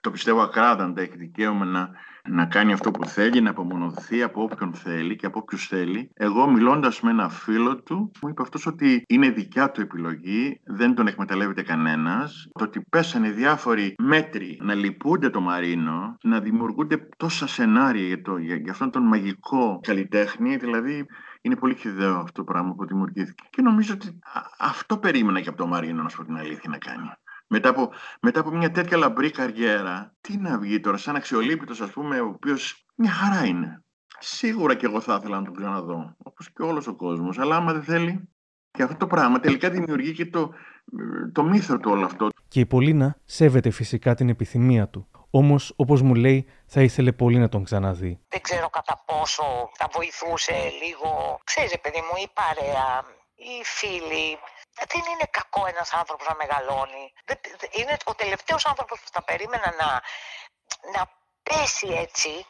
το πιστεύω ακράδαντα, έχει δικαίωμα να, να κάνει αυτό που θέλει, να απομονωθεί από όποιον θέλει και από όποιους θέλει. Εγώ, μιλώντας με ένα φίλο του, μου είπε αυτός ότι είναι δικιά του επιλογή, δεν τον εκμεταλλεύεται κανένας. Το ότι πέσανε διάφοροι μέτροι να λυπούνται το Μαρίνο, να δημιουργούνται τόσα σενάρια για, το, για, για αυτόν τον μαγικό καλλιτέχνη, δηλαδή είναι πολύ χιδαίο αυτό το πράγμα που δημιουργήθηκε. Και νομίζω ότι α- αυτό περίμενα και από τον Μαρίνο, να σου πω την αλήθεια, να κάνει. Μετά από, μετά από μια τέτοια λαμπρή καριέρα, τι να βγει τώρα, σαν αξιολύπητος ας πούμε, ο οποίος μια χαρά είναι. Σίγουρα και εγώ θα ήθελα να τον ξαναδώ, όπως και όλος ο κόσμος, αλλά άμα δεν θέλει, και αυτό το πράγμα τελικά δημιουργεί και το, το μύθο του όλο αυτό. Και η Πολίνα σέβεται φυσικά την επιθυμία του. Όμως, όπως μου λέει, θα ήθελε πολύ να τον ξαναδεί. Δεν ξέρω κατά πόσο θα βοηθούσε λίγο, ξέρεις παιδί μου, η παρέα, οι φίλοι. Δεν είναι κακό ένας άνθρωπος να μεγαλώνει. Δεν- δεν- Είναι ο τελευταίος άνθρωπος που θα περίμενα να, να πέσει έτσι, ε,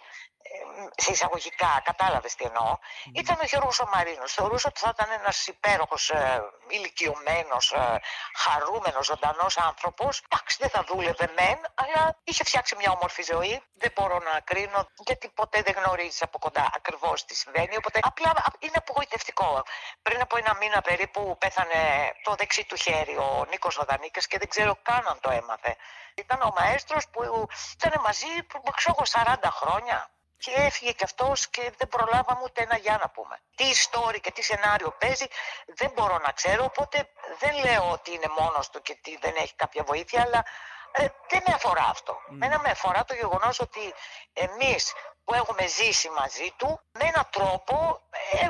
σε εισαγωγικά, κατάλαβες τι εννοώ, ήταν ο Γιώργος ο Μαρίνος. Θεωρούσα ότι θα ήταν ένας υπέροχος, ε, ηλικιωμένος, ε, χαρούμενος, ζωντανός άνθρωπος. Εντάξει, δεν θα δούλευε μεν, αλλά είχε φτιάξει μια όμορφη ζωή. Δεν μπορώ να κρίνω, γιατί ποτέ δεν γνωρίζεις από κοντά ακριβώς τι συμβαίνει. Οπότε απλά είναι απογοητευτικό. Πριν από ένα μήνα περίπου πέθανε το δεξί του χέρι ο Νίκος ο Δανίκας και δεν ξέρω καν αν το έμαθε. Ήταν ο μαέστρος που ήταν μαζί, ξέρω εγώ, 40 χρόνια. Και έφυγε κι αυτός και δεν προλάβαμε ούτε ένα για να πούμε. Τι story και τι σενάριο παίζει δεν μπορώ να ξέρω, οπότε δεν λέω ότι είναι μόνος του και ότι δεν έχει κάποια βοήθεια, αλλά ε, δεν με αφορά αυτό. Μένα με αφορά το γεγονός ότι εμείς που έχουμε ζήσει μαζί του, με έναν τρόπο ε,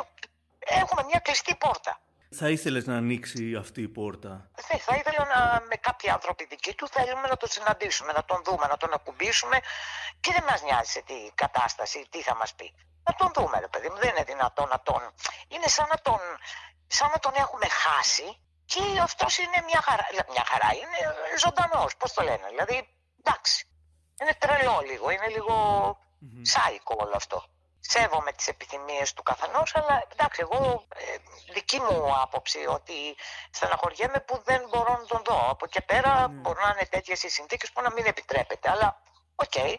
έχουμε μια κλειστή πόρτα. Θα ήθελες να ανοίξει αυτή η πόρτα; Ναι, θα ήθελα να, με κάποιοι άνθρωποι δικοί του θέλουμε να τον συναντήσουμε, να τον δούμε, να τον ακουμπήσουμε και δεν μας νοιάζει σε τι κατάσταση, τι θα μας πει. Να τον δούμε, ρε παιδί μου, δεν είναι δυνατόν να τον... Είναι σαν να τον, σαν να τον έχουμε χάσει και αυτός είναι μια χαρά, μια χαρά είναι ζωντανός, πώς το λένε, δηλαδή, εντάξει, είναι τρελό λίγο, είναι λίγο σάικο όλο αυτό. Σέβομαι τις επιθυμίες του καθενός, αλλά εντάξει, εγώ ε, δική μου άποψη ότι στεναχωριέμαι που δεν μπορώ να τον δω. Από και πέρα mm. μπορεί να είναι τέτοιες οι συνθήκες που να μην επιτρέπεται, αλλά OK. Okay.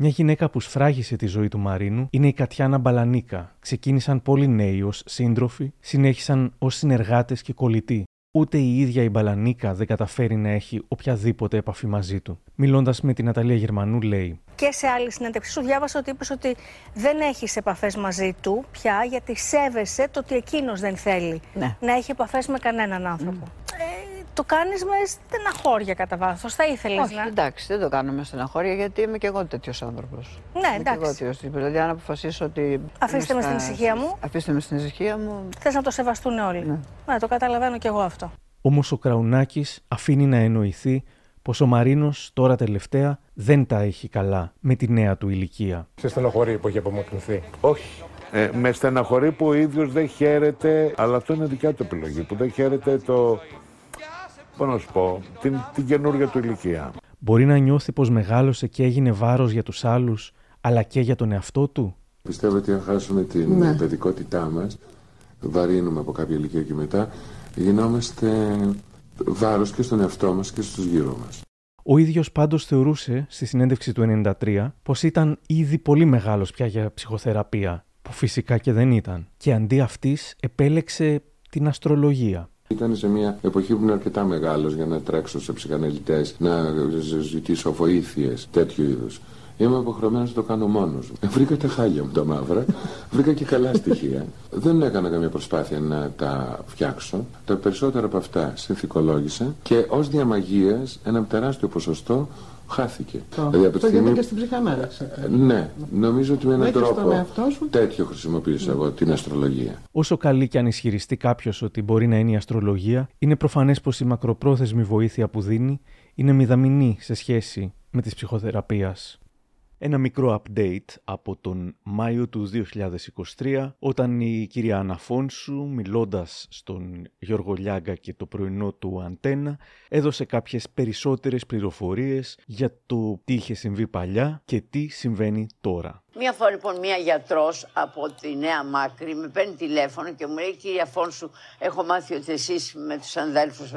Μια γυναίκα που σφράγισε τη ζωή του Μαρίνου είναι η Κατιάνα Μπαλανίκα. Ξεκίνησαν πολύ νέοι ως σύντροφοι, συνέχισαν ως συνεργάτες και κολλητοί. Ούτε η ίδια η Μπαλανίκα δεν καταφέρει να έχει οποιαδήποτε επαφή μαζί του. Μιλώντας με την Ναταλία Γερμανού, λέει: Και σε άλλη συνέντευξη σου διάβασα ότι είπες ότι δεν έχεις επαφές μαζί του πια, γιατί σέβεσαι το ότι εκείνος δεν θέλει Ναι. να έχει επαφές με κανέναν άνθρωπο. Ε, το κάνεις με στεναχώρια κατά βάθος. Θα ήθελες Όχι, να. εντάξει, δεν το κάνω με στεναχώρια γιατί είμαι και εγώ τέτοιος άνθρωπος. Ναι, εντάξει. Εγώ τέτοιος τύπος. Δηλαδή, αν αποφασίσω ότι. Αφήστε είμαι με στην στα- ησυχία μου. Αφήστε με στην ησυχία μου. Θες να το σεβαστούν όλοι. Ναι. το καταλαβαίνω κι εγώ αυτό. Όμως ο Κραουνάκης αφήνει να εννοηθεί πως ο Μαρίνος τώρα τελευταία δεν τα έχει καλά με τη νέα του ηλικία. Σε στενοχωρεί που έχει απομακρυνθεί. Όχι. Ε, με στεναχωρεί που ο ίδιος δεν χαίρεται, αλλά αυτό είναι δικιά του επιλογή, που δεν χαίρεται το, πώς να σου πω, την, την καινούργια του ηλικία. Μπορεί να νιώθει πως μεγάλωσε και έγινε βάρος για τους άλλους, αλλά και για τον εαυτό του; Πιστεύω ότι αν χάσουμε την Ναι. παιδικότητά μας, βαρύνουμε από κάποια ηλικία και μετά, γινόμαστε βάρος και στον εαυτό μας και στους γύρω μας. Ο ίδιος πάντως θεωρούσε στη συνέντευξη του 1993 πως ήταν ήδη πολύ μεγάλος πια για ψυχοθεραπεία, που φυσικά και δεν ήταν. Και αντί αυτής επέλεξε την αστρολογία. Ήταν σε μια εποχή που είναι αρκετά μεγάλος για να τρέξω σε ψυχαναλυτές, να ζητήσω βοήθειες τέτοιου είδους. Είμαι υποχρεωμένος να το κάνω μόνος μου. Βρήκα τα χάλια μου τα μαύρα, βρήκα και καλά στοιχεία. Δεν έκανα καμία προσπάθεια να τα φτιάξω. Τα περισσότερα από αυτά συνθηκολόγησα και ως διαμαγείας ένα τεράστιο ποσοστό χάθηκε. Το, Δηλαδή, από τη το γίνεται στιγμή- και στην ψυχανάλυση. Ναι, νομίζω ότι με έναν Μέχρι στον τρόπο εαυτό σου. τέτοιο χρησιμοποίησα εγώ την αστρολογία. Όσο καλή και αν ισχυριστεί κάποιος ότι μπορεί να είναι η αστρολογία, είναι προφανές πως η μακροπρόθεσμη βοήθεια που δίνει είναι μηδαμινή σε σχέση με τη ψυχοθεραπεία. Ένα μικρό update από τον Μάιο του 2023, όταν η κυρία Αναφόνσου, μιλώντας στον Γιώργο Λιάγκα και το πρωινό του Αντένα, έδωσε κάποιες περισσότερες πληροφορίες για το τι είχε συμβεί παλιά και τι συμβαίνει τώρα. Μία φορά λοιπόν μία γιατρός από τη Νέα Μάκρη με παίρνει τηλέφωνο και μου λέει κύριε Αφόνσου έχω μάθει ότι εσείς με τους αδέλφους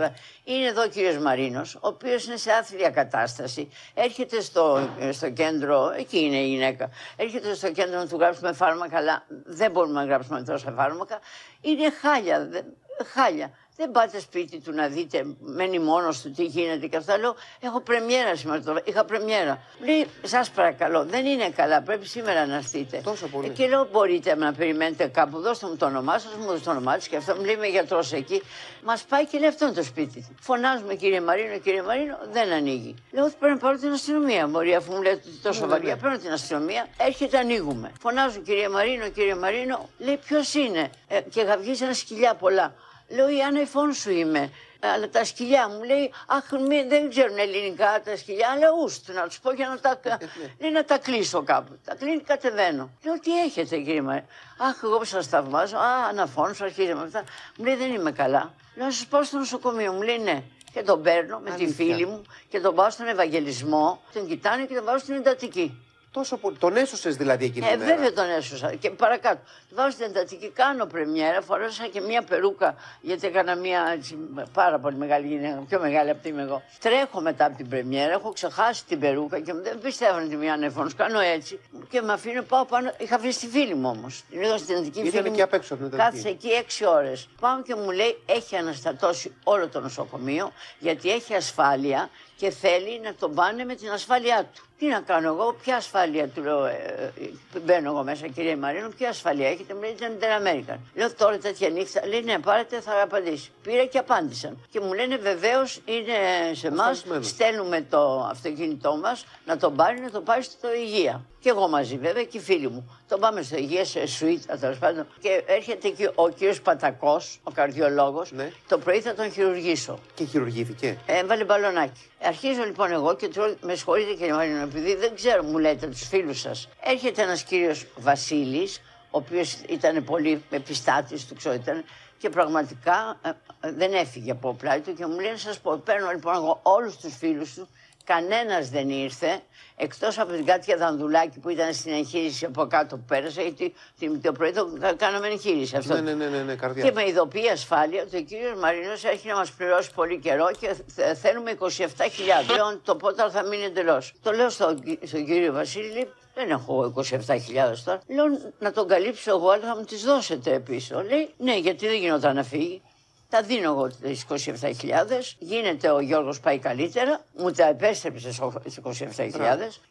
είναι εδώ ο κύριος Μαρίνος ο οποίος είναι σε άθλια κατάσταση. Έρχεται στο, στο κέντρο, εκεί είναι η γυναίκα έρχεται στο κέντρο να του γράψουμε φάρμακα αλλά δεν μπορούμε να γράψουμε τόσα φάρμακα. Είναι χάλια, δεν- χάλια δεν πάτε σπίτι του να δείτε, μένει μόνος του τι γίνεται και αυτά. Λέω, έχω πρεμιέρα σήμερα το βράδυ. Είχα πρεμιέρα. Λέει, σας παρακαλώ, δεν είναι καλά, πρέπει σήμερα να έρθετε. Τόσο πολύ. Και λέω, μπορείτε να περιμένετε κάπου, δώστε μου το όνομά σας, μου δώστε το όνομά της και αυτό μου λέει, είμαι γιατρός εκεί. Μας πάει και λέει, αυτό είναι το σπίτι του. Φωνάζουμε, κύριε Μαρίνο, κύριε Μαρίνο, δεν ανοίγει. Λέω, πρέπει να πάρω την αστυνομία, μπορεί, αφού μου λέτε ότι τόσο Ναι, βαριά. ναι. Παίρνω την αστυνομία, έρχεται, ανοίγουμε. Φωνάζω, κύριε Μαρίνο, κύριε Μαρίνο, λέει, ποιος είναι; Ε, και γαυγίζανε σκυλιά πολλά. Λέω η Άννα Ιφών σου είμαι. Αλλά τα σκυλιά μου λέει, Αχ, μη, δεν ξέρουν ελληνικά τα σκυλιά. Αλλά ούστ, να τους πω για να τα, λέει, να τα κλείσω κάπου. Τα κλείνει, κατεβαίνω. Λέω, τι έχετε, κύριε Μαρία. Αχ, εγώ που σας θαυμάζω. Α, αναφώνω, αρχίζει με αυτά. Μου λέει, δεν είμαι καλά. Λέω, να σας πάω στο νοσοκομείο. Μου λέει, ναι. Και τον παίρνω με τη Αλήθεια. φίλη μου και τον πάω στον Ευαγγελισμό. Τον κοιτάνε και τον πάω στην εντατική. Τόσο πολύ. Τον έσωσες δηλαδή εκείνη Ε, τη μέρα. βέβαια τον έσωσα. Και παρακάτω. Βάζω την εντατική, κάνω πρεμιέρα, φορέσα και μία περούκα, γιατί έκανα μία έτσι, πάρα πολύ μεγάλη γυναίκα, πιο μεγάλη από τι είμαι εγώ. Τρέχω μετά από την πρεμιέρα, έχω ξεχάσει την περούκα και μου δεν πιστεύω τη μία ανεφώνος. Κάνω έτσι και με αφήνω, πάω πάνω. Είχα βρει στη φίλη μου όμως. Την είδα στην εντατική Ήταν φίλη εκεί μου. απ' έξω από την εντατική. Κάθισε εκεί έξι ώρες. Πάω και μου λέει, έχει αναστατώσει όλο το νοσοκομείο, γιατί έχει ασφάλεια και θέλει να τον πάνε με την ασφάλειά του. Τι να κάνω εγώ, ποια ασφάλεια του λέω, ε, ε, μπαίνω εγώ μέσα, κυρία Μαρίνο, ποια ασφάλεια έχετε, μου λέει ήταν την American. Λέω τώρα τέτοια νύχτα, λέει ναι, πάρετε, θα απαντήσει. Πήρα και απάντησαν. Και μου λένε βεβαίως είναι σε εμάς, Ασφαλισμένο. στέλνουμε το αυτοκίνητό μας να τον πάρει, να τον πάρει στο υγεία. Και εγώ μαζί βέβαια και οι φίλοι μου. Τον πάμε στο υγεία, σε σουίτ, τέλος πάντων. Και έρχεται εκεί ο κύριος Πατακός, ο καρδιολόγος. Το πρωί θα τον χειρουργήσω. Και χειρουργήθηκε. Έβαλε μπαλονάκι. Αρχίζω λοιπόν εγώ και του λέω: Με συγχωρείτε κύριε Μαρίνο, επειδή δεν ξέρω, μου λέτε τους φίλους σας. Έρχεται ένας κύριος Βασίλης, ο οποίος ήταν πολύ επιστάτης του, ξέρω ήταν, και πραγματικά ε, ε, δεν έφυγε από πλάι του και μου λέει: Να σας πω, παίρνω λοιπόν εγώ όλους τους φίλους του Κανένας δεν ήρθε, εκτός από την Κάτια Δανδουλάκη που ήταν στην εγχείρηση από κάτω που πέρασε, γιατί την- το πρωί το κάναμε εγχείρηση αυτό. Ναι, ναι, ναι, ναι, ναι, καρδιά. Και με ειδοποιεί ασφάλεια ότι ο κύριος Μαρίνο έχει να μας πληρώσει πολύ καιρό και θε- θέλουμε 27.000. Λέω το πότε θα μείνει εντελώς. Το λέω στον, κυ- στον κύριο Βασίλη, λέει, δεν έχω 27.000 τώρα. Λέω να τον καλύψω εγώ, αλλά θα μου τις δώσετε πίσω. Λέει, ναι, γιατί δεν γινόταν να φύγει. Τα δίνω εγώ τις 27.000. Γίνεται ο Γιώργος πάει καλύτερα. Μου τα επέστρεψε στις 27.000.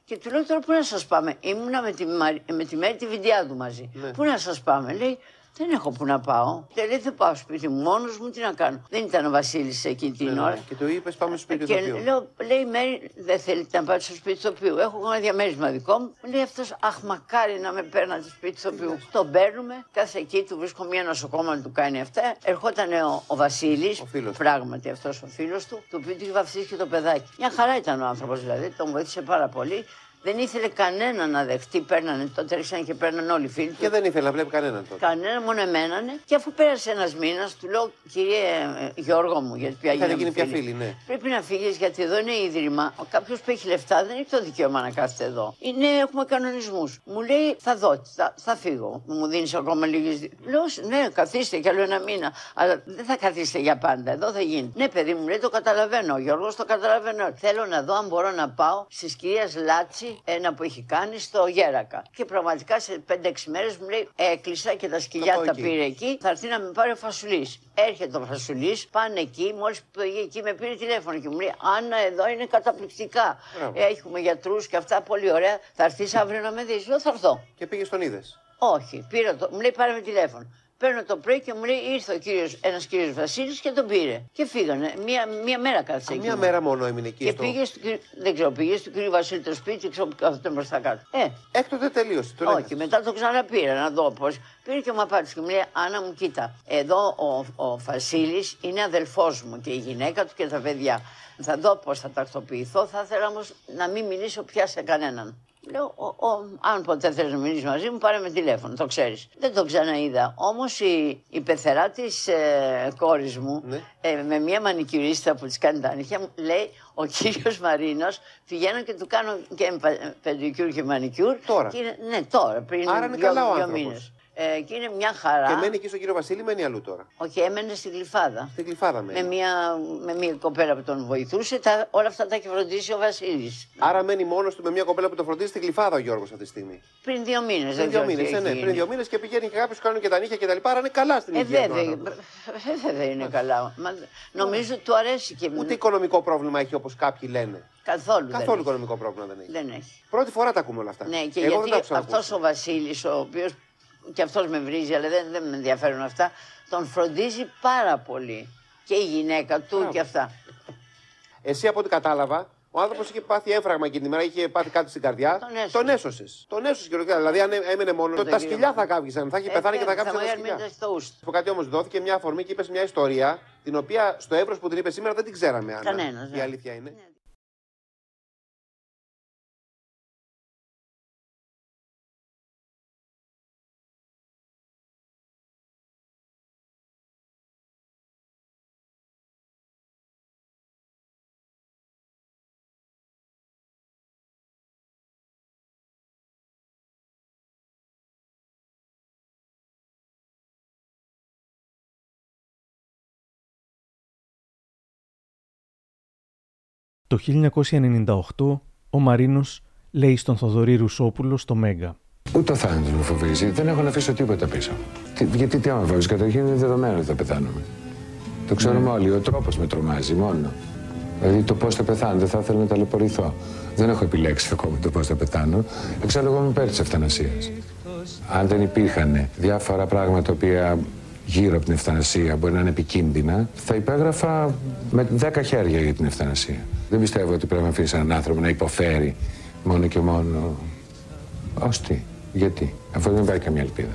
Και του λέω τώρα πού να σας πάμε; Ήμουνα με τη, Μαρι- με τη Μέρη τη Βιντιάδου μαζί. Ναι. Πού να σας πάμε; Λέει δεν έχω που να πάω. Και λέει δεν πάω σπίτι μου μόνος μου, τι να κάνω. Δεν ήταν ο Βασίλης εκείνη την Ναι, ναι. ώρα. Και του είπες πάμε στο σπίτι του Και ηθοποιού. λέω, λέει η Μέρη, δεν θέλετε να πάτε στο σπίτι του οποίου. Έχω ένα διαμέρισμα δικό μου. Μου λέει αυτός, Αχ, μακάρι να με παίρνατε στο σπίτι του οποίου. Τον παίρνουμε, κάθε εκεί του βρίσκω μια νοσοκόμα να του κάνει αυτά. Ερχόταν ο, ο Βασίλης, πράγματι αυτός ο φίλος του, το οποίο του είχε βαφτίσει και το παιδάκι. Μια χαρά ήταν ο άνθρωπος δηλαδή, τον βοήθησε πάρα πολύ. Δεν ήθελε κανένα να δεχτεί, παίρνανε, τότε άρχισαν και παίρνανε όλοι οι φίλοι του. Και δεν ήθελε να βλέπει κανέναν τότε. Κανένα, μόνο εμένανε. Και αφού πέρασε ένας μήνας, του λέω, κύριε ε, Γιώργο μου, γιατί πια Είχατε γίναμε γίνει πια φίλοι. φίλοι, ναι. Πρέπει να φύγεις γιατί εδώ είναι ίδρυμα. Κάποιος που έχει λεφτά δεν έχει το δικαίωμα να κάθεται εδώ. Είναι, έχουμε κανονισμούς. Μου λέει θα δω, θα, θα φύγω. Μου δίνεις ακόμα λίγες. Λέω ναι, καθίστε κι άλλο ένα μήνα. Αλλά δεν θα καθίσετε για πάντα. Εδώ θα γίνει. Ναι, παιδί μου λέει το καταλαβαίνω. Ο Γιώργος το καταλαβαίνω. Θέλω να δω αν μπορώ να πάω στις κυρίας Λάτσι, ένα που έχει κάνει στο Γέρακα. Και πραγματικά σε 5-6 μέρες μου λέει έκλεισα και τα σκυλιά πάω τα εκεί. πήρε εκεί. Θα έρθει να με πάρει ο Φασουλής. Έρχεται ο Φασουλής, πάνε εκεί. Μόλις πήγε εκεί με πήρε τηλέφωνο και μου λέει Άννα, εδώ είναι καταπληκτικά. Μπράβο. Έχουμε γιατρούς και αυτά πολύ ωραία. Θα έρθεις αύριο να με δεις. Λέω θα έρθω. Και πήγες τον είδες. Όχι, πήρα το, μου λέει πάρε με τηλέφωνο. Παίρνω το πρωί και μου λέει ήρθε ο κύριος, ένας κύριος Βασίλης και τον πήρε. Και φύγανε. Μία, μία μέρα κάθισε εκεί. Μια μέρα μόνο έμεινε εκεί. Και στο... πήγε στο, κύριο- δεν ξέρω, πήγε στο κύριο Βασίλη το σπίτι, ξέρω που κάθεται μπροστά κάτω. Ε, Έκτοτε τελείωσε. Τον όχι, έχασε. μετά το ξαναπήρα να δω πώς. Πήρε και μου απάντησε και μου λέει: Άννα μου, κοίτα. Εδώ ο, ο Βασίλης είναι αδελφός μου και η γυναίκα του και τα παιδιά. Θα δω πώς θα τακτοποιηθώ. Θα ήθελα όμως να μην μιλήσω πια σε κανέναν. Λέω, ο, ο, αν ποτέ θέλεις να μιλήσει μαζί μου, πάρε με τηλέφωνο, το ξέρεις. Δεν το ξαναείδα. Όμως η, η πεθερά της ε, κόρης μου, ε, με μια μανικιουρίστα που της κάνει τα νύχια μου, λέει ο κύριος Μαρίνος, πηγαίνω και του κάνω και πα- πεντικιούρ και μανικιούρ. Τώρα. Και είναι- ναι, τώρα, πριν Άρα είναι δύο, καλά ο δύο άνθρωπος. Μήνες. Ε, και είναι μια χαρά. Και μένει εκεί στον κύριο Βασίλη, μένει αλλού τώρα. Όχι, έμενε στην Γλυφάδα. Στην Γλυφάδα μένει. Με μια, με μια κοπέλα που τον βοηθούσε. Τα, όλα αυτά τα έχει φροντίσει ο Βασίλης. Άρα μένει μόνος του με μια κοπέλα που τον φροντίζει στην Γλυφάδα ο Γιώργος αυτή τη στιγμή. Πριν δύο μήνες. Πριν δύο μήνες, ναι, πριν δύο μήνες και πηγαίνει και κάποιο κάνουν και τα νύχια και τα λοιπά. Άρα είναι καλά στην Ε, υγεία. του βέβαια, άνθρωπος. ε, βέβαια είναι καλά. Μα, νομίζω ότι του αρέσει και Ούτε οικονομικό πρόβλημα έχει όπως κάποιοι λένε. καθόλου. δεν Καθόλου έχει. οικονομικό πρόβλημα δεν έχει. Δεν έχει. Πρώτη φορά τα ακούμε όλα αυτά. Ναι, και Εγώ δεν τα γιατί άκουσα να αυτός ακούσω. ο Βασίλης, ο οποίος και αυτός με βρίζει, αλλά δεν, δεν με ενδιαφέρουν αυτά, τον φροντίζει πάρα πολύ. Και η γυναίκα του και αυτά. Εσύ από ό,τι κατάλαβα, ο άνθρωπος είχε πάθει έμφραγμα εκείνη τη μέρα, είχε πάθει κάτι στην καρδιά. Τον έσωσε. Τον έσωσες. Τον έσωσες και Δηλαδή, αν έμενε μόνος. Δεν τα ξέρω. σκυλιά θα κάβγησαν. Θα είχε Ε, πεθάνει και θα βέβαια, κάβγησαν τα μου σκυλιά. έρμηνε στο ούστι. Από κάτι όμως δόθηκε μια αφορμή και είπε μια ιστορία την οποία στο εύρος που την είπε σήμερα δεν την ξέραμε. Άννα. Κανένας, ναι. Η αλήθεια είναι. Το 1998 ο Μαρίνος λέει στον Θοδωρή Ρουσόπουλο στο Μέγκα. Ούτε το θάνατο με φοβίζει. Δεν έχω να αφήσω τίποτα πίσω. Τι, γιατί τι άμα φοβίζει, καταρχήν είναι δεδομένο ότι θα πεθάνουμε. Το ξέρουμε Ναι. όλοι. Ο τρόπος με τρομάζει μόνο. Δηλαδή το πώς θα πεθάνω, δεν θα ήθελα να ταλαιπωρηθώ. Δεν έχω επιλέξει ακόμα το πώς θα πεθάνω. Εξάλλου, εγώ είμαι υπέρ της ευθανασία. Αν δεν υπήρχαν διάφορα πράγματα τα οποία γύρω από την ευθανασία μπορεί να είναι επικίνδυνα, θα υπέγραφα με δέκα χέρια για την ευθανασία. Δεν πιστεύω ότι πρέπει να αφήσει έναν άνθρωπο να υποφέρει μόνο και μόνο. Ως τι, γιατί, αφού δεν υπάρχει καμία ελπίδα.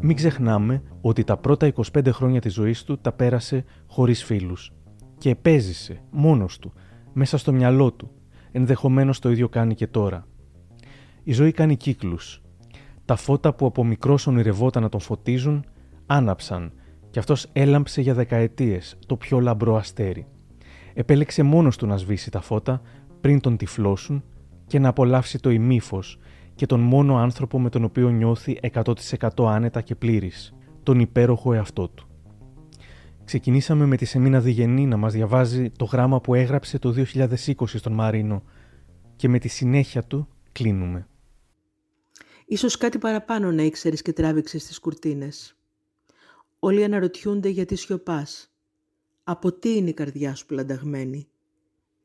Μην ξεχνάμε ότι τα πρώτα 25 χρόνια της ζωής του τα πέρασε χωρίς φίλους και επέζησε μόνος του, μέσα στο μυαλό του, ενδεχομένως το ίδιο κάνει και τώρα. Η ζωή κάνει κύκλους. Τα φώτα που από μικρός ονειρευόταν να τον φωτίζουν, άναψαν και και αυτός έλαμψε για δεκαετίες το πιο λαμπρό αστέρι. Επέλεξε μόνος του να σβήσει τα φώτα πριν τον τυφλώσουν και να απολαύσει το ημίφος και τον μόνο άνθρωπο με τον οποίο νιώθει 100% άνετα και πλήρης, τον υπέροχο εαυτό του. Ξεκινήσαμε με τη Σεμίνα Διγενή να μας διαβάζει το γράμμα που έγραψε το 2020 στον Μαρίνο και με τη συνέχεια του κλείνουμε. Ίσως κάτι παραπάνω να ήξερες και τράβηξες τις κουρτίνες. Όλοι αναρωτιούνται γιατί σιωπάς. Από τι είναι η καρδιά σου πλανταγμένη.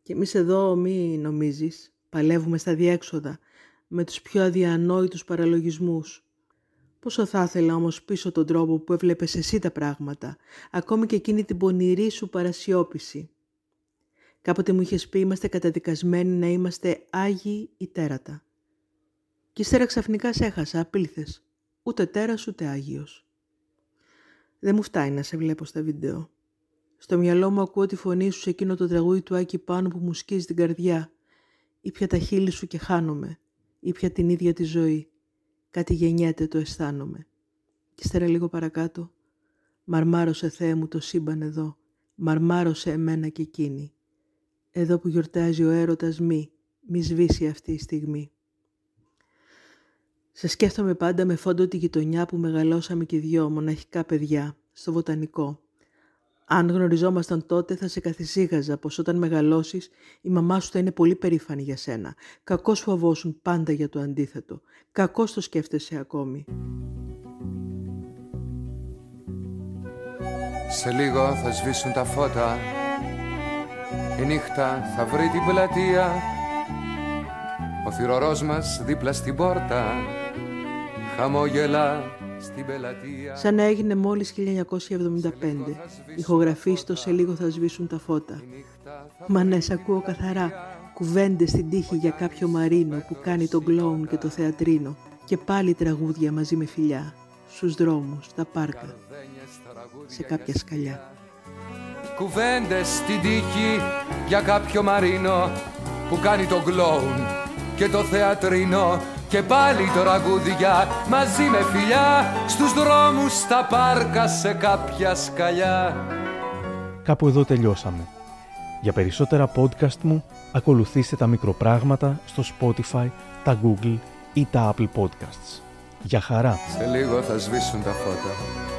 Και εμείς εδώ μη νομίζεις, παλεύουμε στα διέξοδα, με τους πιο αδιανόητους παραλογισμούς. Πόσο θα ήθελα όμως πίσω τον τρόπο που έβλεπες εσύ τα πράγματα, ακόμη και εκείνη την πονηρή σου παρασιώπηση. Κάποτε μου είχες πει είμαστε καταδικασμένοι να είμαστε Άγιοι ή Τέρατα. Κι ύστερα ξαφνικά σε έχασα, απήλθες. Ούτε τέρας ούτε Άγιος. Δεν μου φτάνει να σε βλέπω στα βίντεο. Στο μυαλό μου ακούω τη φωνή σου σε εκείνο το τραγούδι του Άκη πάνω που μου σκίζει την καρδιά. Ήπια τα χείλη σου και χάνομαι. Ήπια την ίδια τη ζωή. Κάτι γεννιέται το αισθάνομαι. Και ύστερα λίγο παρακάτω. Μαρμάρωσε Θεέ μου το σύμπαν εδώ. Μαρμάρωσε εμένα και εκείνη. Εδώ που γιορτάζει ο έρωτας μη, μη σβήσει αυτή η στιγμή. Σε σκέφτομαι πάντα με φόντο τη γειτονιά που μεγαλώσαμε και δυο μοναχικά παιδιά, στο βοτανικό. Αν γνωριζόμασταν τότε θα σε καθησύχαζα πως όταν μεγαλώσεις η μαμά σου θα είναι πολύ περήφανη για σένα. Κακώς φοβόσουν πάντα για το αντίθετο. Κακώς το σκέφτεσαι ακόμη. Σε λίγο θα σβήσουν τα φώτα Η νύχτα θα βρει την πλατεία Ο θυρωρός μας δίπλα στην πόρτα χαμόγελα στην πελατεία. Σαν να έγινε μόλις 1975. Ηχογραφίστο σε λίγο θα σβήσουν τα φώτα. Μα ναι, ακούω καθαρά. Κουβέντες στην τύχη για κάποιο μαρίνο που κάνει τον κλόουν και το θεατρίνο. Και πάλι τραγούδια μαζί με φιλιά. Στους δρόμους, στα πάρκα. Σε κάποια σκαλιά. Κουβέντες στην τύχη για κάποιο μαρίνο που κάνει τον κλόουν και το θεατρίνο και πάλι το ραγούδια μαζί με φιλιά στους δρόμους, στα πάρκα, σε κάποια σκαλιά. Κάπου εδώ τελειώσαμε. Για περισσότερα podcast μου, ακολουθήστε τα μικροπράγματα στο Spotify, τα Google ή τα Apple Podcasts. Για χαρά! Σε λίγο θα σβήσουν τα φώτα